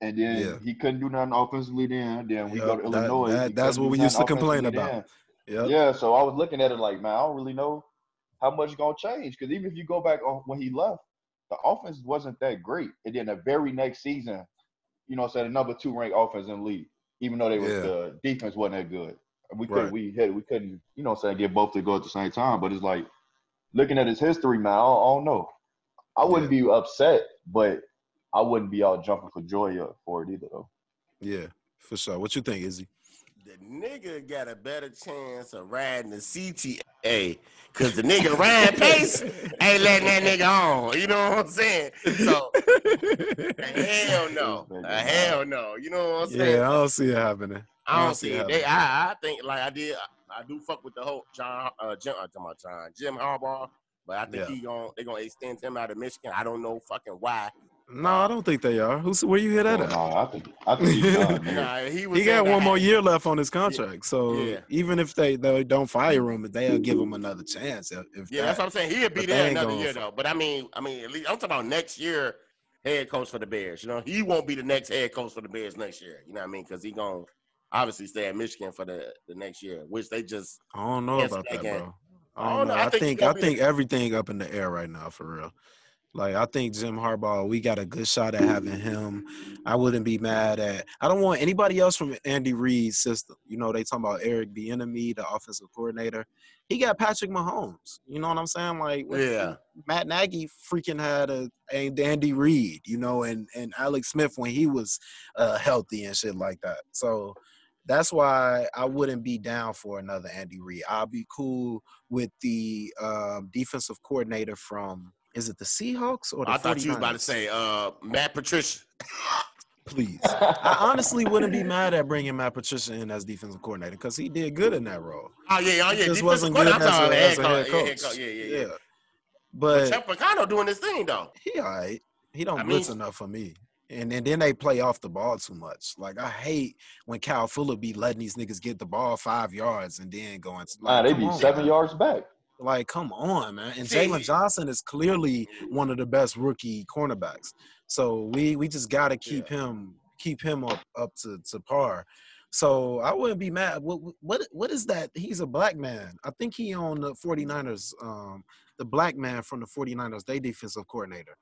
and then Yeah. he couldn't do nothing offensively. Then then we Yup, go to that- Illinois. that- that's what we used to complain about. Yep. Yeah, so I was looking at it like, man, I don't really know how much is gonna change because even if you go back on when he left, the offense wasn't that great. And then the very next season, you know, said the number two ranked offense in the league, even though they was Yeah. the defense wasn't that good. We Right. could we had we couldn't, you know, say get both to go at the same time. But it's like looking at his history, man, I don't, I don't know. I wouldn't be upset, but I wouldn't be out jumping for joy for it either though. Yeah, for sure. What you think, Izzy? The nigga got a better chance of riding the CTA because the nigga Ryan Pace ain't letting that nigga on. You know what I'm saying? So hell no, a hell no. You know what I'm saying? Yeah, I don't see it happening. I I don't see see it. They, I, I think like I did. I, I do fuck with the whole John, uh, Jim, uh, talking about John, Jim Harbaugh, but I think Yeah. he gon' they gonna extend him out of Michigan. I don't know fucking why. No, I don't think they are. Who's where you hear that Oh, at? no, I think I think he's done. (laughs) Nah, he was He got one more year left on his contract, so Yeah. even if they, they don't fire him, they'll give him another chance. If, if Yeah, that. that's what I'm saying. He'll be there another year though. But I mean, I mean, at least I'm talking about next year head coach for the Bears. You know, he won't be the next head coach for the Bears next year. You know what I mean? Because he gonna obviously stay at Michigan for the, the next year, which they just I don't know about that, can. bro. I I don't don't know. know. I I think think I think everything up in the air right now, for real. Like I think Jim Harbaugh, we got a good shot at having him. I wouldn't be mad at. I don't want anybody else from Andy Reid's system. You know, they talking about Eric Bieniemy, the offensive coordinator. He got Patrick Mahomes. You know what I'm saying? Like, Yeah. Matt Nagy freaking had a, a Andy Reid. You know, and and Alex Smith when he was uh, healthy and shit like that. So. That's why I wouldn't be down for another Andy Reid. I'll be cool with the um, defensive coordinator from is it the Seahawks or the I thought you was about to say uh Matt Patricia. (laughs) (laughs) Please, I honestly wouldn't be mad at bringing Matt Patricia in as defensive coordinator because he did good in that role. Oh yeah, oh yeah. He wasn't good as a, as a about head Yeah, coach. head coach. Yeah, yeah, yeah. But Chuck Pagano doing this thing though. he all right. He don't I blitz mean- enough for me. And, and then they play off the ball too much. Like I hate when Cal Fuller be letting these niggas get the ball five yards and then going. Nah, Like, they be on, seven man. yards back. Like, come on, man. And Jaylon Johnson is clearly one of the best rookie cornerbacks. So we we just gotta keep him keep him up up to, to par. So I wouldn't be mad. What what what is that? He's a black man. I think he on the 49ers um the black man from the 49ers, they defensive coordinator.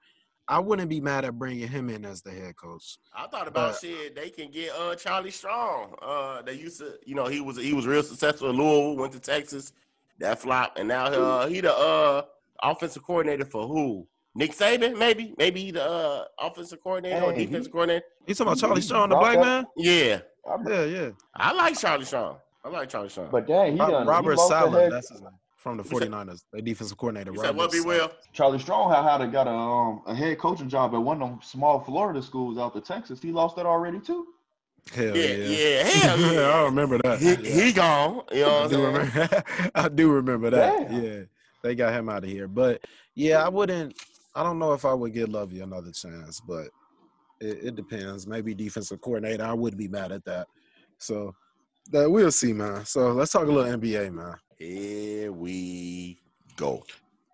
I wouldn't be mad at bringing him in as the head coach. I thought about But- shit. They can get uh Charlie Strong. Uh, they used to, you know, he was he was real successful in Louisville. Went to Texas, that flop, and now uh, he the uh offensive coordinator for who? Nick Saban, maybe, maybe he the uh, offensive coordinator or Hey, he- defensive coordinator. You talking about Charlie Strong, the black that- man? Yeah, Yeah, yeah. I like Charlie Strong. I like Charlie Strong. But dang, he Rob- done. Robert he Saleh, that's his name. From the You said- 49ers, the defensive coordinator. you Robert said what? Be Saleh. well. Charlie Strong had had a, got a um a head coaching job at one of them small Florida schools out to Texas. He lost that already too. Hell Yeah, yeah. yeah, (laughs) hell I yeah. remember that. he, he gone. You know I what I'm do saying? remember. (laughs) I do remember that. Damn. Yeah, they got him out of here. But yeah, I wouldn't. I don't know if I would give Lovie another chance, but it, it depends. Maybe defensive coordinator. I would be mad at that. So that we'll see, man. So let's talk a little NBA, man. Here we go.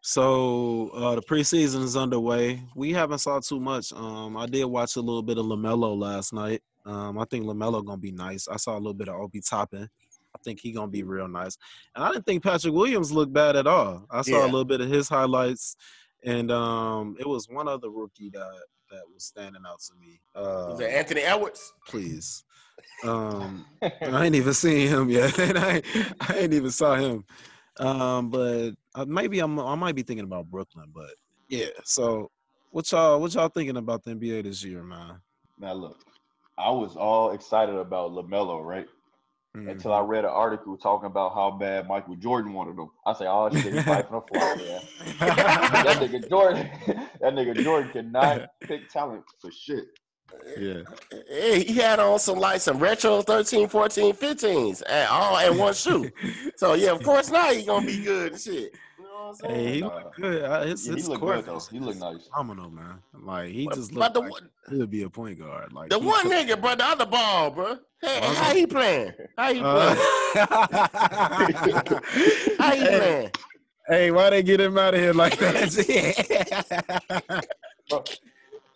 So uh, the preseason is underway. We haven't saw too much. Um, I did watch a little bit of Lamelo last night. Um, I think Lamelo gonna be nice. I saw a little bit of Obi Toppin. I think he gonna be real nice. And I didn't think Patrick Williams looked bad at all. I saw Yeah. a little bit of his highlights, and um, it was one other rookie that that was standing out to me. Uh, Is it Anthony Edwards? please. Um, (laughs) I ain't even seen him yet. (laughs) and I, I ain't even saw him. Um, but uh, maybe I'm I might be thinking about Brooklyn, but yeah. So what y'all what y'all thinking about the NBA this year, man? Now look, I was all excited about Lamelo, right? Mhm. Until I read an article talking about how bad Michael Jordan wanted him. I say, oh shit, he's (laughs) fighting a fly, man. that nigga (laughs) Jordan, (laughs) that nigga Jordan cannot pick talent for shit. yeah. Hey, he had on some like some retro 13, 14, 15s at all in one shoe. So yeah, of course now he gonna be good and shit. You know what I'm Hey, he Nah. look good. Uh, His, Yeah, he his look court good though. is- He look is nice. Phenomenal, man. Like he But- just but looked the like one- he'll be a point guard. Like the one took- nigga, bro, the other ball, bro. Hey, Was how it? he playing? How he Uh, playing? (laughs) how he hey, playing? hey, why they get him out of here like that? (laughs) (laughs) Bro,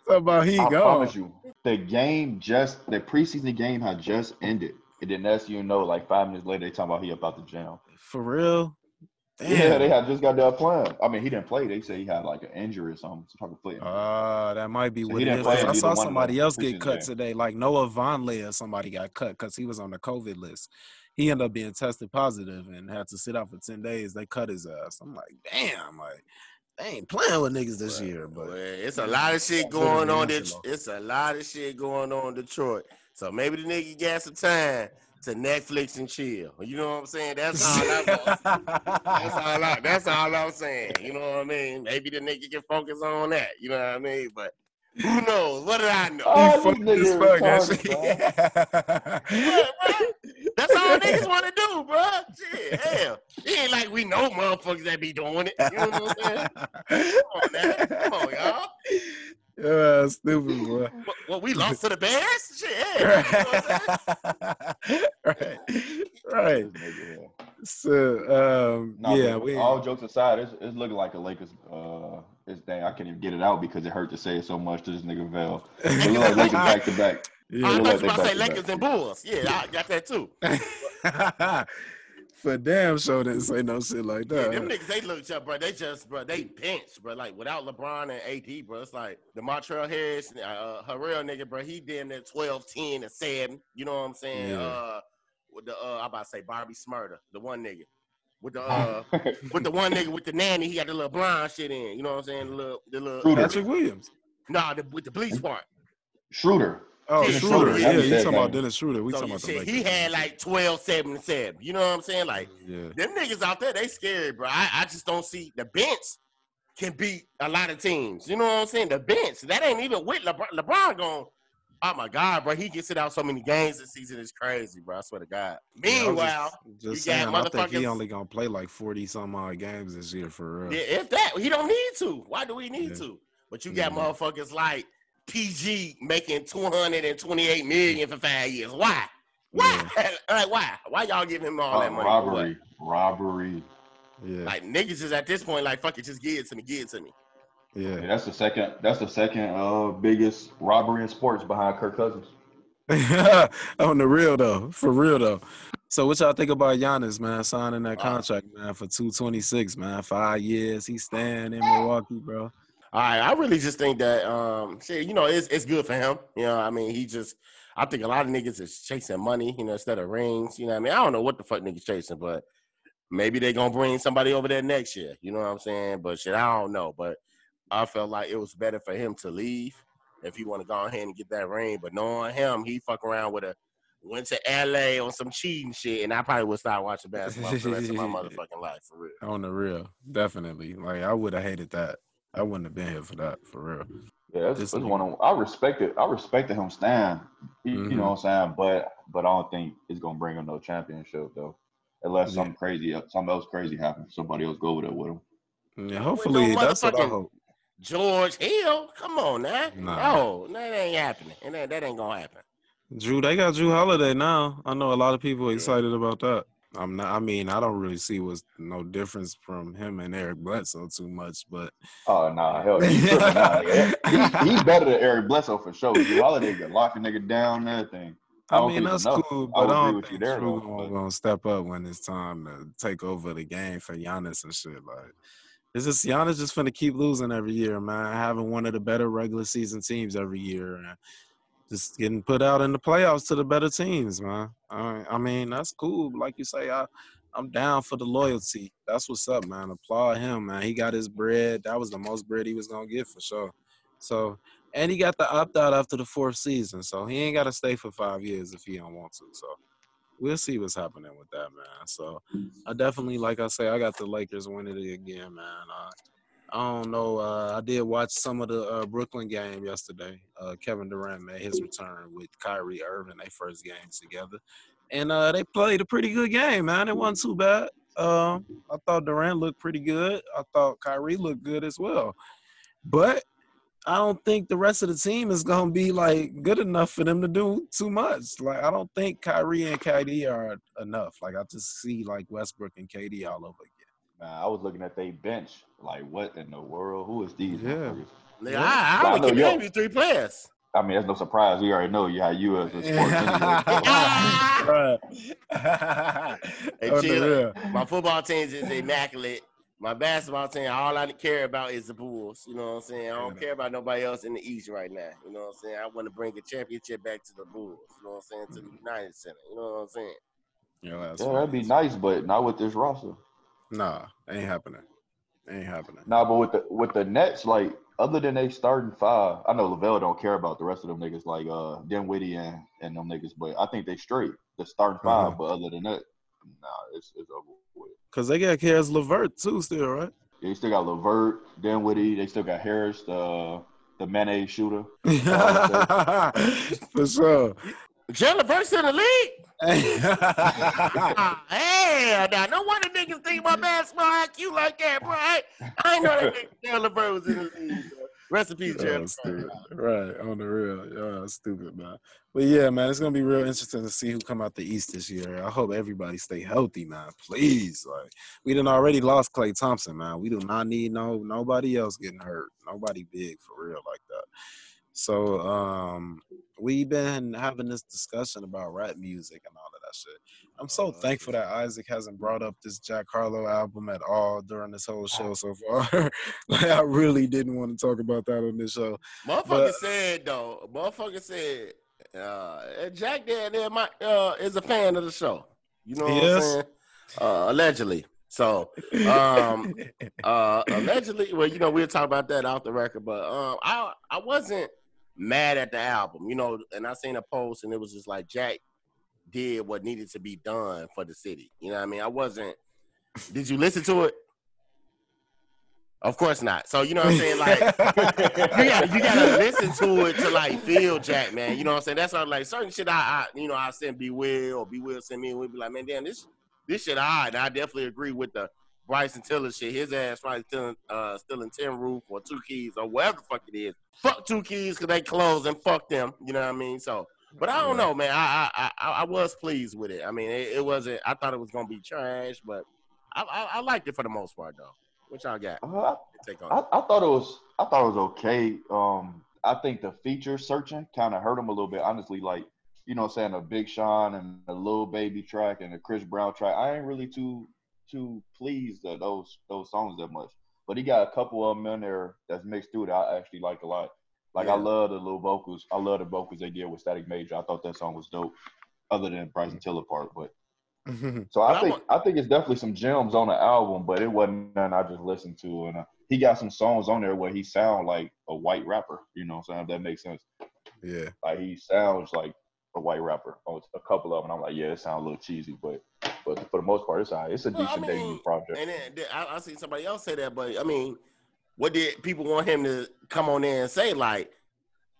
so about he I gone. promise you, the game just the preseason game had just ended. And then that's you know, like five minutes later, they talking about he about to jam. For real? Damn. Yeah, they had just got done playing. I mean, he didn't play. They say he had like an injury or something. Some type of foot. Uh, that might be So what he it didn't is. play 'cause in I saw somebody else get cut games. today. Like Noah Vonleh or somebody got cut because he was on the COVID list. He ended up being tested positive and had to sit out for 10 days. They cut his ass. I'm like, damn, like, they ain't playing with niggas this year. Well, But it's a lot of shit going on. answer, Det- It's a lot of shit going on in Detroit. So maybe the nigga got some time to Netflix and chill. You know what I'm saying? That's all. I, (laughs) that's all. I, that's all I'm saying. You know what I mean? Maybe the nigga can focus on that. You know what I mean? But who knows? What did I know? Oh, He these fucked as niggas fuck, retarded, actually. What, bro? That's all niggas (laughs) want to do, bro. Shit, hell. It ain't like we know motherfuckers that be doing it. You know what I'm saying? Come on, man. Come on, y'all. Yeah, stupid boy. (laughs) What, what, we lost to the Bears? Shit, yeah. You know what I'm saying? (laughs) right, right. This nigga, yeah. So, um, Nah, yeah, we. all jokes aside, it's, it's looking like a Lakers. Uh, it's dang, I can't even get it out because it hurt to say it so much to this nigga Vel. It look like Lakers back to back. Yeah. I thought like you about to say Lakers back. and Bulls. Yeah, I got that too. (laughs) For damn sure didn't say no shit like Yeah, that. them niggas, they look up, bro. They just, bro, they bench, bro. Like without LeBron and AD, bro, it's like the Montrezl Harrell, uh, her real nigga, bro. He damn near 12, 10, and 7. You know what I'm saying? Yeah. Uh, with the, uh, I about to say Bobby Shmurda, the one nigga. With the, (laughs) uh, with the one nigga with the nanny, he got the little blonde shit in. You know what I'm saying? The little, the little, Schroeder. Patrick Williams. nah, the, with the bleach part. Schroeder. Oh, Yeah, Schroeder. Schroeder. Yeah, you said talking about. Dennis Schroeder. We So talking about the shit, Lakers. he had like 12, 7, 7. You know what I'm saying? Like, Yeah. them niggas out there, they scary, bro. I, I just don't see the bench can beat a lot of teams. You know what I'm saying? The bench that ain't even with LeBron. LeBron going, oh my god, bro, he gets it out so many games this season. It's crazy, bro. I swear to God. Yeah, I was Meanwhile, just you got saying, I think he only gonna play like forty some odd games this year for real. yeah, if that he don't need to. Why do we need Yeah. to? But you got Yeah. motherfuckers like PG making 228 million for five years. Why? Why? (laughs) like why? Why y'all give him all Uh, that money? for what? robbery. Robbery. Yeah, Like niggas is at this point like fuck it, just give it to me, give it to me. Yeah, yeah. that's the second. That's the second uh biggest robbery in sports behind Kirk Cousins. (laughs) on the real though, for real though. So what y'all think about Giannis, man, signing that Uh, contract, man, for two twenty six, man, five years. He's staying in Milwaukee, bro. All right, I really just think that um shit, you know, it's it's good for him. You know, I mean, he just I think a lot of niggas is chasing money, you know, instead of rings. You know what I mean? I don't know what the fuck niggas chasing, but maybe they gonna bring somebody over there next year. You know what I'm saying? But shit, I don't know. But I felt like it was better for him to leave if he want to go ahead and get that ring. But knowing him, he fuck around with a went to LA on some cheating shit, and I probably would start watching basketball for the rest of my (laughs) motherfucking life for real. On the real, definitely. Like I would have hated that. I wouldn't have been here for that, for real. Yeah, that's, This that's nigga. one of I respected I respected him stand. You, you Mhm. know what I'm saying? But but I don't think it's gonna bring him no championship though. Unless Yeah. something crazy something else crazy happens. Somebody else go over there with him. Yeah, hopefully that's what I hope. George Hill, come on now. Nah. No, that ain't happening. And that, that ain't gonna happen. Jrue, they got Jrue Holiday now. I know a lot of people Yeah. excited about that. I'm not. I mean, I don't really see what's no difference from him and Eric Bledsoe too much, but Oh nah, hell, he's, (laughs) nigga. He- he's better than Eric Bledsoe for sure. Jrue Holiday can lock a nigga down and everything. I I, mean that's enough. cool. I But would I, don't think there, Jrue though, gonna, step up when it's time to take over the game for Giannis and shit. Like it's just Giannis just gonna keep losing every year, man. Having one of the better regular season teams every year and just getting put out in the playoffs to the better teams, man. I, mean that's cool. Like you say, I. I'm down for the loyalty. That's what's up, man. Applaud him, man. He got his bread. That was the most bread he was gonna get for sure. So, and he got the opt out after the fourth season, so he ain't got to stay for five years if he don't want to. So, we'll see what's happening with that, man. So, I definitely, like I say, I got the Lakers winning it again, man. Uh, I don't know. Uh, I did watch some of the uh, Brooklyn game yesterday. Uh, Kevin Durant made his return with Kyrie Irving, their first games together, and uh, they played a pretty good game, man. It wasn't too bad. Um, I thought Durant looked pretty good. I thought Kyrie looked good as well, but I don't think the rest of the team is gonna be like good enough for them to do too much. Like I don't think Kyrie and KD are enough. Like I just see like Westbrook and KD all over. Nah, I was looking at they bench. Like, what in the world? Who is these? Yeah. motherfuckers? Yeah. I, Nah, I I would know give y'all- name you three players. I mean, that's no surprise. We already know you how you as a sports anyway. (laughs) (laughs) Hey, chill. My football team is immaculate. My basketball team, all I care about is the Bulls. You know what I'm saying? I don't care about nobody else in the East right now. You know what I'm saying? I want to bring a championship back to the Bulls. You know what I'm saying? To the United Center. You know what I'm saying? Yo, that's Yeah, that'd be nice, but not with this roster. Nah, ain't happening. Ain't happening. Nah, but with the with the Nets, like other than they starting five, I know Lavelle don't care about the rest of them niggas like uh Dinwiddie and and them niggas, but I think they straight the starting 5 Uh-huh. But other than that, nah, it's it's over with. Cause they got Caris LeVert too, still right? Yeah, They still got Levert, Dinwiddie. They still got Harris, the the mayonnaise shooter. (laughs) For sure. Burks in the league? (laughs) Ah, hell, now no wonder niggas think my basketball IQ like that, bro. I, I ain't know that nigga Jalen Burks was in the league. Bro. Rest in peace, Y'all Jalen. stupid. Right, on the real. Y'all stupid, man. But yeah, man, it's gonna be real interesting to see who come out the East this year. I hope everybody stay healthy, man. Please. Like we didn't already lost Klay Thompson, man. We do not need no nobody else getting hurt. Nobody big for real like that. So um we've been having this discussion about rap music and all of that shit. I'm so Oh, thankful that Isaac hasn't brought up this Jack Harlow album at all during this whole show (laughs) so far. (laughs) like I really didn't want to talk about that on this show. Motherfucker But- said though. Motherfucker said uh, Jack there, there my, uh, is a fan of the show. You know what I'm saying? Uh, allegedly. So um, (laughs) uh, allegedly, well, you know, we'll talk about that off the record, but um, I I wasn't mad at the album, you know, and I seen a post and it was just like Jack did what needed to be done for the city. You know what I mean? I wasn't. Did you listen to it? Of course not. So you know what I'm saying? Like (laughs) you gotta, you gotta listen to it to like feel Jack, man. You know what I'm saying? That's not like certain shit. I, I you know, I send B Will or B Will send me, and we'd be like, man, damn, this this shit odd. I definitely agree with the Bryson Tiller shit. His ass probably still uh still in ten roof or two keys or whatever the fuck it is. Fuck two keys because they closed and fuck them. You know what I mean? So, but I don't know, man. I I I, I was pleased with it. I mean, it, it wasn't. I thought it was gonna be trash, but I, I I liked it for the most part though. What y'all got? Uh, I, Take on. I, I thought it was I thought it was okay. Um, I think the feature searching kind of hurt him a little bit. Honestly, like you know, what I'm saying a Big Sean and a Lil Baby track and a Chris Brown track. I ain't really too too pleased at those those songs that much. But he got a couple of them in there that's mixed through that I actually like a lot. Like I love the little vocals. I love the vocals they did with Static Major. I thought that song was dope. Other than Bryson Tiller part, but (laughs) so I I think I think it's definitely some gems on the album, but it wasn't none I just listened to. And uh, he got some songs on there where he sound like a white rapper. You know, what I'm saying if that makes sense. yeah. Like he sounds like a white rapper. Oh, it's a couple of them. I'm like, yeah, it sounds a little cheesy, but but for the most part, it's all right. It's a Well, I decent mean, debut project. And then, I, I seen somebody else say that, but I mean, what did people want him to come on there and say? Like,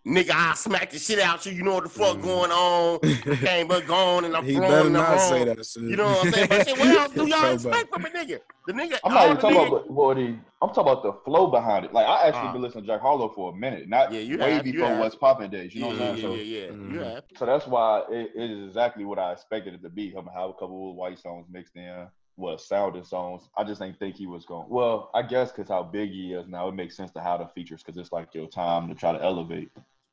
nigga, I smack the shit out you. You know what the fuck Mhm. going on? (laughs) I came but gone, and I'm he throwing better the not say that shit. You know what I'm saying? But shit, what else do (laughs) y'all expect from a nigga? The nigga, I'm not even talking nigga- about what, what he. I'm talking about the flow behind it. Like I actually Ah. been listening to Jack Harlow for a minute, not Yeah, you way have, before have. What's Poppin' days. You know yeah, what I'm yeah, saying? yeah, So yeah, yeah. You Mhm. have. So that's why it, it is exactly what I expected it to be. Him have a couple of white songs mixed in, what sounding songs. I just didn't think he was going. Well, I guess because how big he is now, it makes sense to have the features because it's like your time to try to elevate.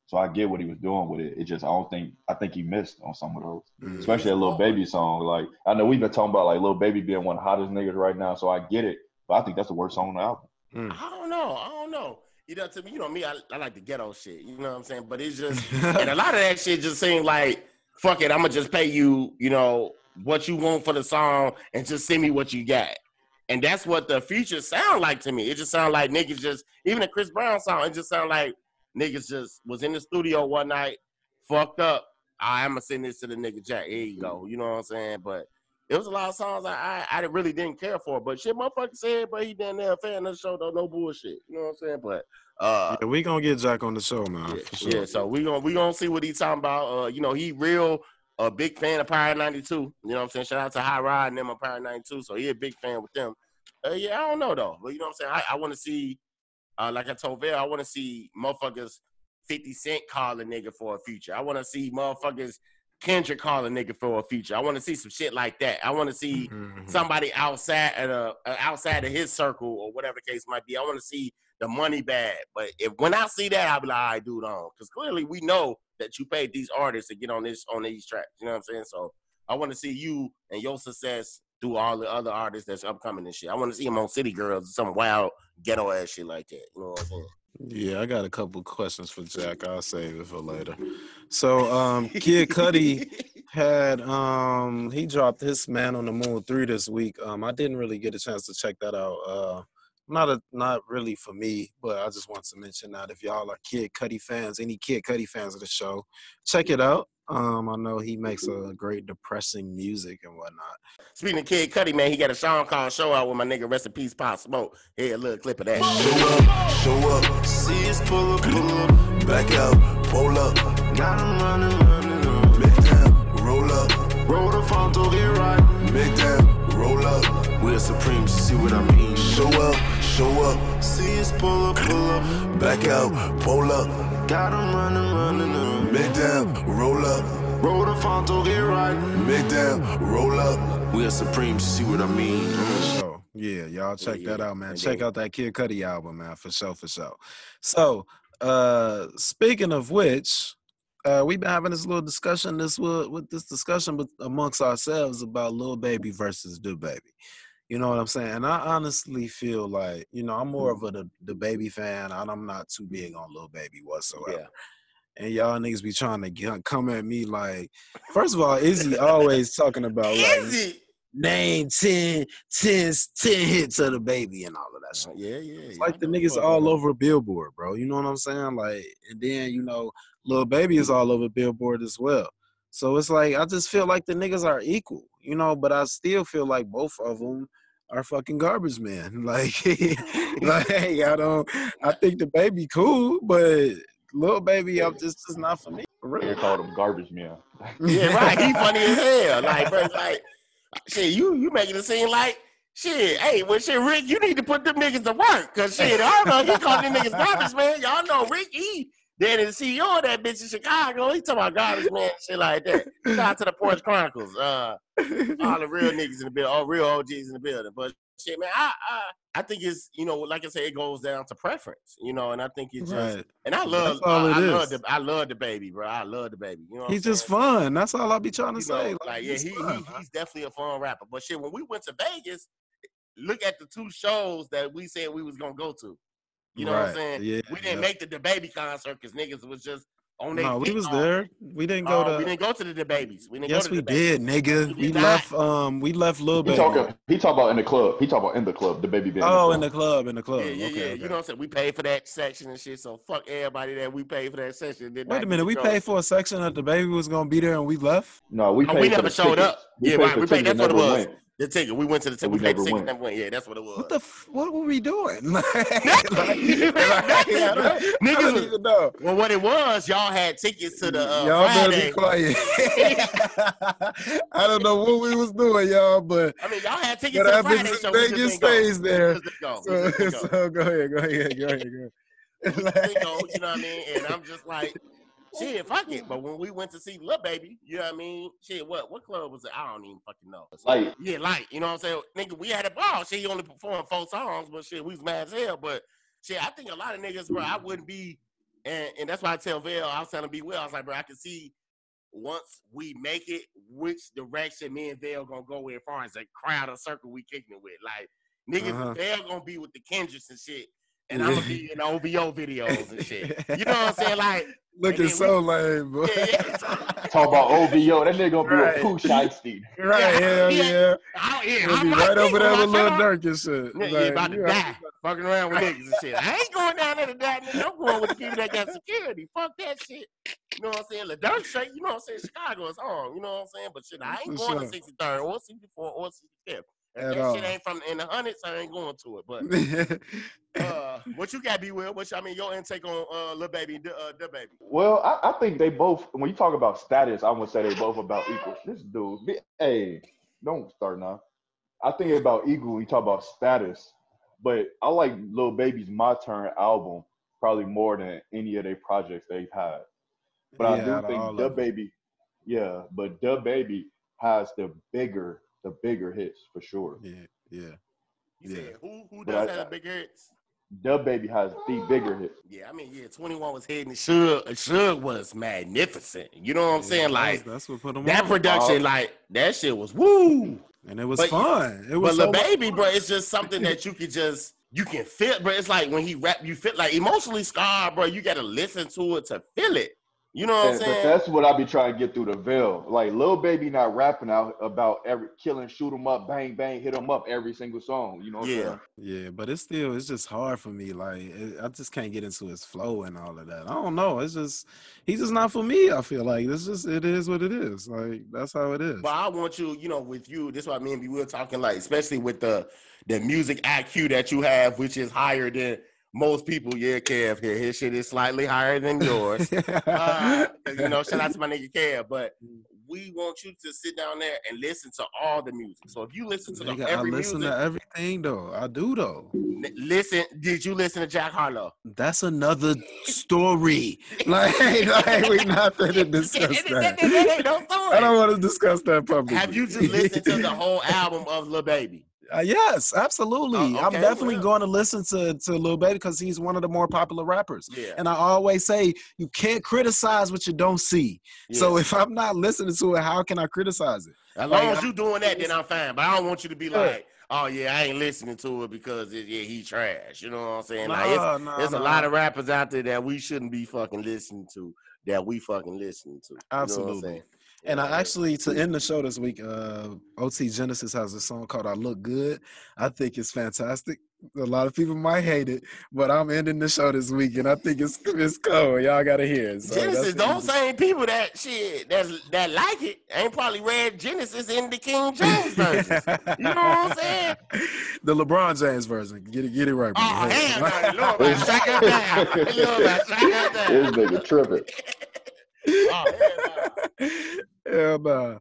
So I get what he was doing with it. It just I don't think I think he missed on some of those, Mhm. especially a little baby song. Like I know we've been talking about like little baby being one of the hottest niggas right now, so I get it. But I think that's the worst song on the album. I don't know. I don't know. You know, to me, you know me, I, I like the ghetto shit. You know what I'm saying? But it's just, (laughs) and a lot of that shit just seemed like, fuck it, I'm gonna just pay you, you know, what you want for the song, and just send me what you got. And that's what the features sound like to me. It just sound like niggas just, even the Chris Brown song, it just sound like niggas just was in the studio one night, fucked up. I'm gonna send this to the nigga Jack. Here you go. You know what I'm saying? But it was a lot of songs I I, I really didn't care for. But shit, motherfucker said, but he didn't there a fan of the show, though. No bullshit. You know what I'm saying? But uh, Yeah, we gonna get Jack on the show, man. yeah, sure. yeah, so we gonna we gonna see what he's talking about. Uh, you know, he real a big fan of Power 92. You know what I'm saying? Shout out to High Ride and them on Power 92. So he a big fan with them. Uh, yeah, I don't know though. But you know what I'm saying? I, I wanna see uh like I told Vail, I wanna see motherfuckers 50 Cent call a nigga for a feature. I wanna see motherfuckers Kendrick call a nigga for a feature. I wanna see some shit like that. I wanna see Mhm. somebody outside at a, uh, outside of his circle or whatever the case might be. I want to see the money bad. But if when I see that, I'll be like, all right, dude, on. Because clearly we know that you paid these artists to get on this on these tracks. You know what I'm saying? So I want to see you and your success through all the other artists that's upcoming and shit. I want to see him on City Girls, some wild ghetto ass shit like that. You know what I'm saying? Yeah, I got a couple questions for Jack. I'll save it for later. So, um, Kid Cudi (laughs) had um he dropped his Man on the Moon three this week. Um, I didn't really get a chance to check that out. Uh, not a not really for me, but I just want to mention that if y'all are Kid Cudi fans, any Kid Cudi fans of the show, check it out. Um, I know he makes a great depressing music and whatnot. Speaking of Kid Cudi, man, he got a Sean Call show out with my nigga Rest in Peace Pop Smoke. Here, a little clip of that. Show up, show up. See us pull up, pull up. Back out, pull up. Got 'em running, running on. Make down, roll up. Roll the phone to get right. Make down, roll up. We're supreme, see what I mean. Show up, show up. See us pull up, pull up. Back out, pull up. Got 'em running, running on. Make down, roll up. Roll the phone to get right. Make down, roll up. We are supreme, to see what I mean. So yeah, y'all check yeah, that out, man. and Check out that Kid Cudi album, man, for sure, for sure. So, uh, speaking of which, uh, we've been having this little discussion, this with, with this discussion with, amongst ourselves about Lil Baby versus DaBaby. You know what I'm saying? And I honestly feel like, you know, I'm more of a the, DaBaby fan, and I'm not too big on Lil Baby whatsoever. Yeah. And y'all niggas be trying to get, come at me like, first of all, Izzy always talking about like Easy. Name 10, 10, 10 hits of DaBaby and all of that shit. Yeah, yeah. It's like the niggas all over Billboard, bro. You know what I'm saying? Like, and then you know, Lil Baby is all over Billboard as well. So it's like I just feel like the niggas are equal, you know. But I still feel like both of them are fucking garbage man. (laughs) Like, (laughs) like I don't. I think DaBaby cool, but little Baby, I'm just just not for me. For They real. called him garbage man. (laughs) Yeah, right. He funny as hell. Like, bro, like, shit, you you making it seem like shit. Hey, well, shit, Rick, you need to put them niggas to work, cause shit, I don't know. He called them niggas garbage man. Y'all know Rick E. Then the CEO of that bitch in Chicago, he talking about garbage man, shit like that. Shout out to the Porch Chronicles. Uh, all the real niggas in the building, all real OGs in the building. But shit, man, I, I I think it's you know, like I say, it goes down to preference, you know, and I think it's just Right. and I love I, I love the I love DaBaby, bro. I love DaBaby. You know, He's just saying? fun. That's all I'll be trying to You say. know, like yeah, he's he, fun, he he's definitely a fun rapper. But shit, when we went to Vegas, look at the two shows that we said we was gonna go to. You know what I'm saying? Yeah. We didn't yeah. make the DaBaby concert because niggas was just on No, we was all there. We didn't go Uh, to. we didn't go to the the babies. We didn't yes, go to we the did. did, nigga. We We did not. left. Um, we left Lil He Baby. talking. He talk about in the club. He talk about in the club. The baby band. Oh, in the club, in the club. Yeah, yeah, okay, yeah. okay. You know what I'm saying? We paid for that section and shit. So fuck everybody that we paid for that section. Did Wait a minute. We go. paid for a section that DaBaby was gonna be there, and we left. No, we paid we for never the showed tickets. up. Yeah, paid right, for we the paid- tickets that's and what it never was. went. The ticket. We went to the So ticket. we We paid the never ticket. went. and went. Yeah, that's what it was. What the? F- what were we doing? like, (laughs) like, Nothing, (laughs) I bro. don't, I Niggas don't was- even know. Well, what it was, y'all had tickets to the uh, y'all better Friday. be quiet. (laughs) I don't know what we was doing, y'all, but I mean, y'all had tickets What to the happens Friday in show. we just Vegas stays there. go. So, go. so go ahead, go ahead, go ahead, go ahead. didn't go, you know what I mean? And I'm just like, shit, fuck it. But when we went to see Lil Baby, you know what I mean? Shit, what what club was it? I don't even fucking know. Like Yeah, like, you know what I'm saying? Nigga, we had a ball. She only performed four songs, but shit, we was mad as hell. But shit, I think a lot of niggas, bro, I wouldn't be, and, and that's why I tell Vail, I was telling B Will, I was like, bro, I can see once we make it, which direction me and Vail gonna go as far as the crowd or circle we kicking it with. Like, niggas, Uh-huh. Vail gonna be with the Kendricks and shit. And I'm gonna be in OVO videos and shit. (laughs) You know what I'm saying? Like, Looking And then so lame, boy. yeah, yeah. (laughs) talk about OVO. That nigga gonna be Right. a Pooh Shiesty. right, Yeah, hell yeah. yeah. I, yeah, We'll I be right over there with Lil shut up. Durk and shit. Yeah, Like, you about to you die fucking around with niggas and shit. I ain't going down there to die, nigga. I'm going with the people that got security. Fuck that shit. You know what I'm saying? The dirt straight, you know what I'm saying? Chicago is home. You know what I'm saying? But shit, I ain't For going sure. to 63rd or 64 or 65th. If that all. shit ain't from in the hundreds, I ain't going to it. But (laughs) uh, what you got, B Will? What's I mean your intake on uh Lil Baby, and uh, DaBaby? Well, I, I think they both. When you talk about status, I would say they both about equal. This dude, be- hey, don't start now. I think about equal when you talk about status, but I like Little Baby's My Turn album probably more than any of their projects they've had. But I do out of all think of DaBaby, yeah, but DaBaby has the bigger, the bigger hits for sure. Yeah, yeah. You Yeah. said who who does I- have the big hits? DaBaby has the bigger hits. Yeah, I mean, yeah, 21 was hitting. Suge, Suge was magnificent. You know what I'm Yeah, saying? Like that's what put them that on. production, like that shit was woo. and it was but- fun. It But was the so much baby, fun. bro, it's just something that you could just you can feel, bro. It's like when he rap, you feel like emotionally scarred, bro. You gotta listen to it to feel it. You know what I'm saying? that's what I be trying to get through the veil. Like little Baby not rapping out about every killing, shoot 'em up, bang bang, hit 'em up every single song. You know what Yeah. Saying? Yeah, but it's still it's just hard for me. Like it, I just can't get into his flow and all of that. I don't know. It's just he's just not for me. I feel like it's just it is what it is. Like that's how it is. But I want you, you know, with you. This is why me and B were talking, like, especially with the the music IQ that you have, which is higher than most people. Yeah, Kev here. His shit is slightly higher than yours. (laughs) uh, 'cause, you know, shout out to my nigga Kev. But we want you to sit down there and listen to all the music. So if you listen to the, Nigga, I listen music, to everything though. I do though. n- listen. Did you listen to Jack Harlow? That's another story. (laughs) Like, like we not gonna (laughs) discuss that. ain't no story. I don't want to discuss that publicly. Have you just listened to the whole album of Lil Baby? Uh, yes, absolutely. Oh, I'm definitely well. going to listen to to Lil Baby because he's one of the more popular rappers. Yeah. And I always say you can't criticize what you don't see. So if I'm not listening to it, how can I criticize it? as long like, as you doing that, then I'm fine. But I don't want you to be Yeah. like, oh yeah, I ain't listening to it because it, yeah, he trash. You know what I'm saying? Like it's Nah, nah, There's a lot of rappers out there that we shouldn't be fucking listening to. That we fucking listening to. You know what I'm Absolutely. Saying? And I actually, to end the show this week, uh, OT Genasis has a song called "I Look Good." I think it's fantastic. A lot of people might hate it, but I'm ending the show this week, and I think it's it's cool. Y'all gotta hear it. So Genesis, that's- those same people that shit that that like it ain't probably read Genesis in the King James version. You know what I'm saying? (laughs) the LeBron James version. Get it, get it right. Oh brother. hell no, (laughs) Lord, man, strike her down. Lord, man, strike her This down. nigga tripping. (laughs) Oh hell no. Hell nah.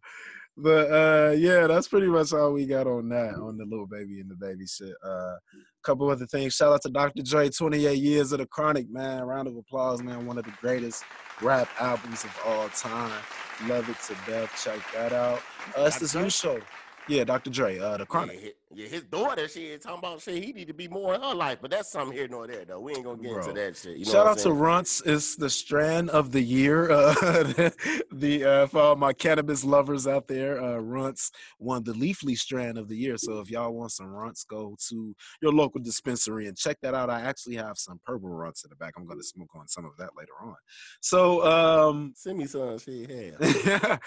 But uh yeah, that's pretty much all we got on that, on the little baby and DaBaby shit. Uh couple other things. Shout out to Dr. Dre, 28 years of the chronic, man. Round of applause, man. One of the greatest rap albums of all time. Love it to death. Check that out. Uh it's this new show. Yeah, Dr. Dre, uh the chronic. Yeah, his daughter, shit, talking about shit. He need to be more in her life, but that's something here nor there, though. We ain't gonna get into that shit. You know Shout out to? Runts. It's the strand of the year. Uh, (laughs) the uh, for all my cannabis lovers out there, uh, Runts won the Leafly strand of the year. So if y'all want some Runts, go to your local dispensary and check that out. I actually have some purple Runts in the back. I'm to smoke on some of that later on. So um, Send me some shit. (laughs)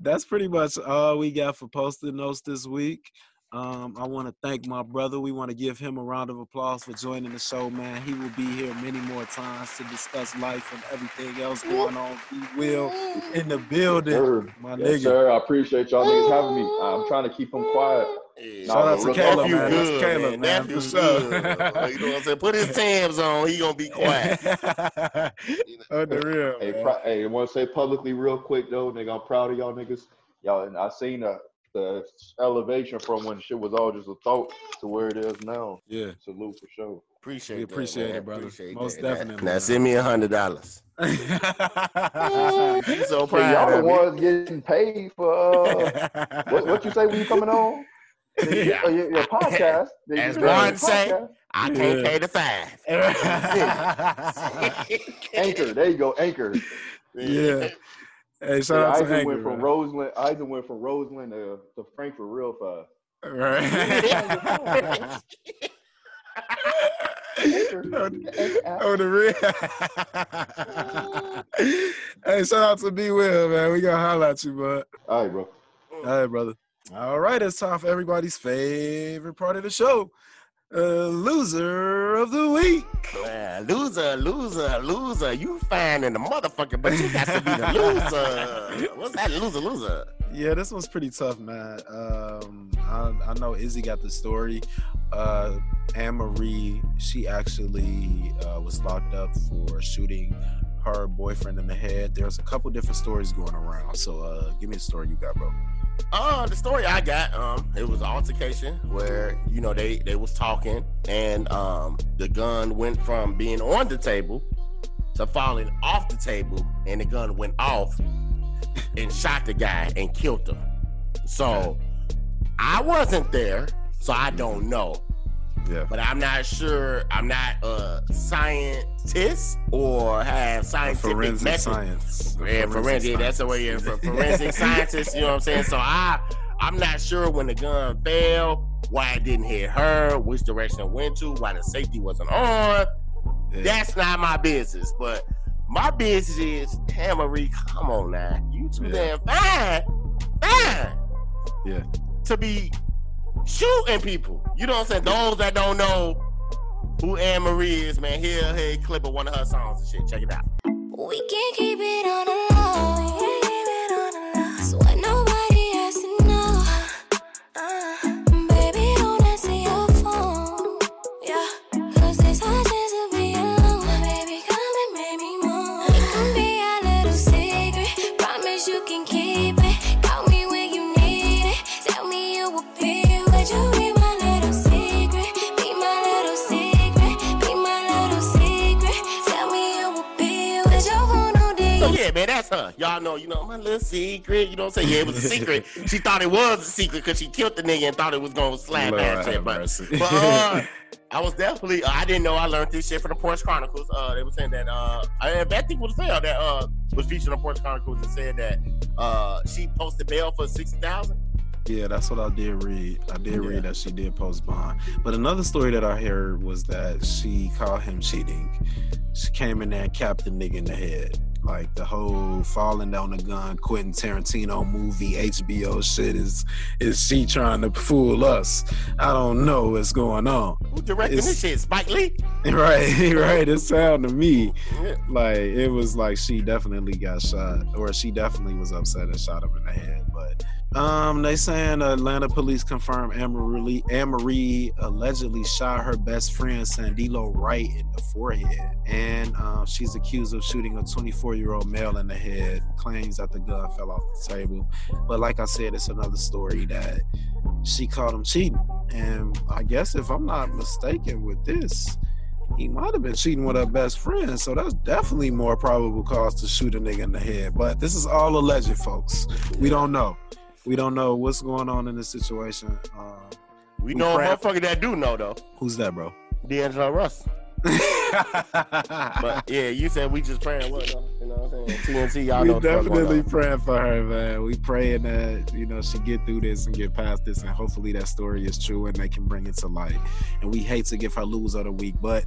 That's pretty much all we got for posted notes this week. Um, I want to thank my brother. We want to give him a round of applause for joining the show, man. He will be here many more times to discuss life and everything else going on. He will in the building, Sir. my Yes, nigga. sir. I appreciate y'all niggas having me. I'm trying to keep him quiet. Yeah. Shout out to Real Caleb, Nephew man. That's good, Caleb, man. man, Nephew for sure. good. you know what I'm saying? Put his Tams on. He gonna be (laughs) quiet. (laughs) On the real, Hey, man. pro- hey, I want to say publicly real quick though, nigga, I'm proud of y'all niggas. Y'all, and I seen the the elevation from when shit was all just a thought to where it is now. yeah. Salute for sure. Appreciate We appreciate man. it, brother. Appreciate Most that. Definitely, Now, man. send me a hundred dollars. (laughs) He's so Hey, proud y'all the me. ones getting paid for uh, what, what you say when you coming on? (laughs) Your, Yeah. your, your podcast. (laughs) Your- As your Ron say, podcast. I can't Yeah. pay the five. Anchor. There you go. Anchor. Yeah. Hey, shout Yeah, out I to even Anchor, went from man. Roseland. I even went from Roseland to, to Frankfurt real fast. Right. Anchor. on, Anchor app. on the real. (laughs) hey, shout out to B Will, man. We gonna holler at you, bud. All right, bro. All right, brother. All right, it's time for everybody's favorite part of the show. Uh, loser of the week. Loser, loser, loser. You fine in the motherfucker, but you got to be the loser. What's that loser, loser? Yeah, this one's pretty tough, man. Um, I, I know Izzy got the story. Uh, Anne Marie, she actually uh, was locked up for shooting her boyfriend in the head. There's a couple different stories going around. So, uh, give me the story you got, bro. Uh, the story I got, um, it was an altercation where you know they they was talking, and um, the gun went from being on the table to falling off the table, and the gun went off and shot the guy and killed him. So I wasn't there, so I don't know. Yeah. But I'm not sure. I'm not a scientist or have scientific Forensic method. science. Yeah, forensic. That's the way. Yeah, for forensic (laughs) scientist. You know what I'm saying? So I, I'm not sure when the gun fell, why it didn't hit her, which direction it went to, why the safety wasn't on. Yeah. That's not my business. But my business is, hey Marie, come on now, you too Yeah. damn fine, fine. Yeah. To be shooting people. You know what I'm saying? Those that don't know who Anne Marie is, man, here, here, clip of one of her songs and shit. Check it out. We can't keep it on the low. Y'all know, you know, my little secret. You know what I'm saying? Yeah, it was a secret. (laughs) she thought it was a secret because she killed the nigga and thought it was gonna slap that shit. But, but uh, (laughs) I was definitely. Uh, I didn't know I learned this shit from the Porch Chronicles. Uh, they were saying that. Uh, I, think it was fair that uh was featured on Porch Chronicles and said that uh she posted bail for sixty thousand. Yeah, that's what I did read. I did Yeah. read that she did post bond. But another story that I heard was that she called him cheating. She came in there and capped the nigga in the head. Like the whole falling down the gun, Quentin Tarantino movie, HBO shit is is she trying to fool us? I don't know what's going on. Who directing It's- this shit? Spike Lee. (laughs) Right, (laughs) right. It sounded to me Yeah. like it was like she definitely got shot or she definitely was upset and shot him in the head but um they saying atlanta police confirm Anne-Marie, Anne-Marie allegedly shot her best friend sandilo right in the forehead and um, she's accused of shooting a 24 year old male in the head claims that the gun fell off the table but like i said it's another story that she caught him cheating and i guess if i'm not mistaken with this he might have been cheating with her best friend, so that's definitely more probable cause to shoot a nigga in the head. But this is all alleged, folks. We don't know. We don't know what's going on in this situation. Um, We know a motherfucker that do know though. Who's that, bro? D'Angelo Russell. (laughs) But yeah, you said we just praying what though? You know what I'm saying? TNT, y'all we know what the fuck going definitely praying for her, man. We praying that you know she get through this and get past this, and hopefully that story is true and they can bring it to light. And we hate to give her lose of the week, but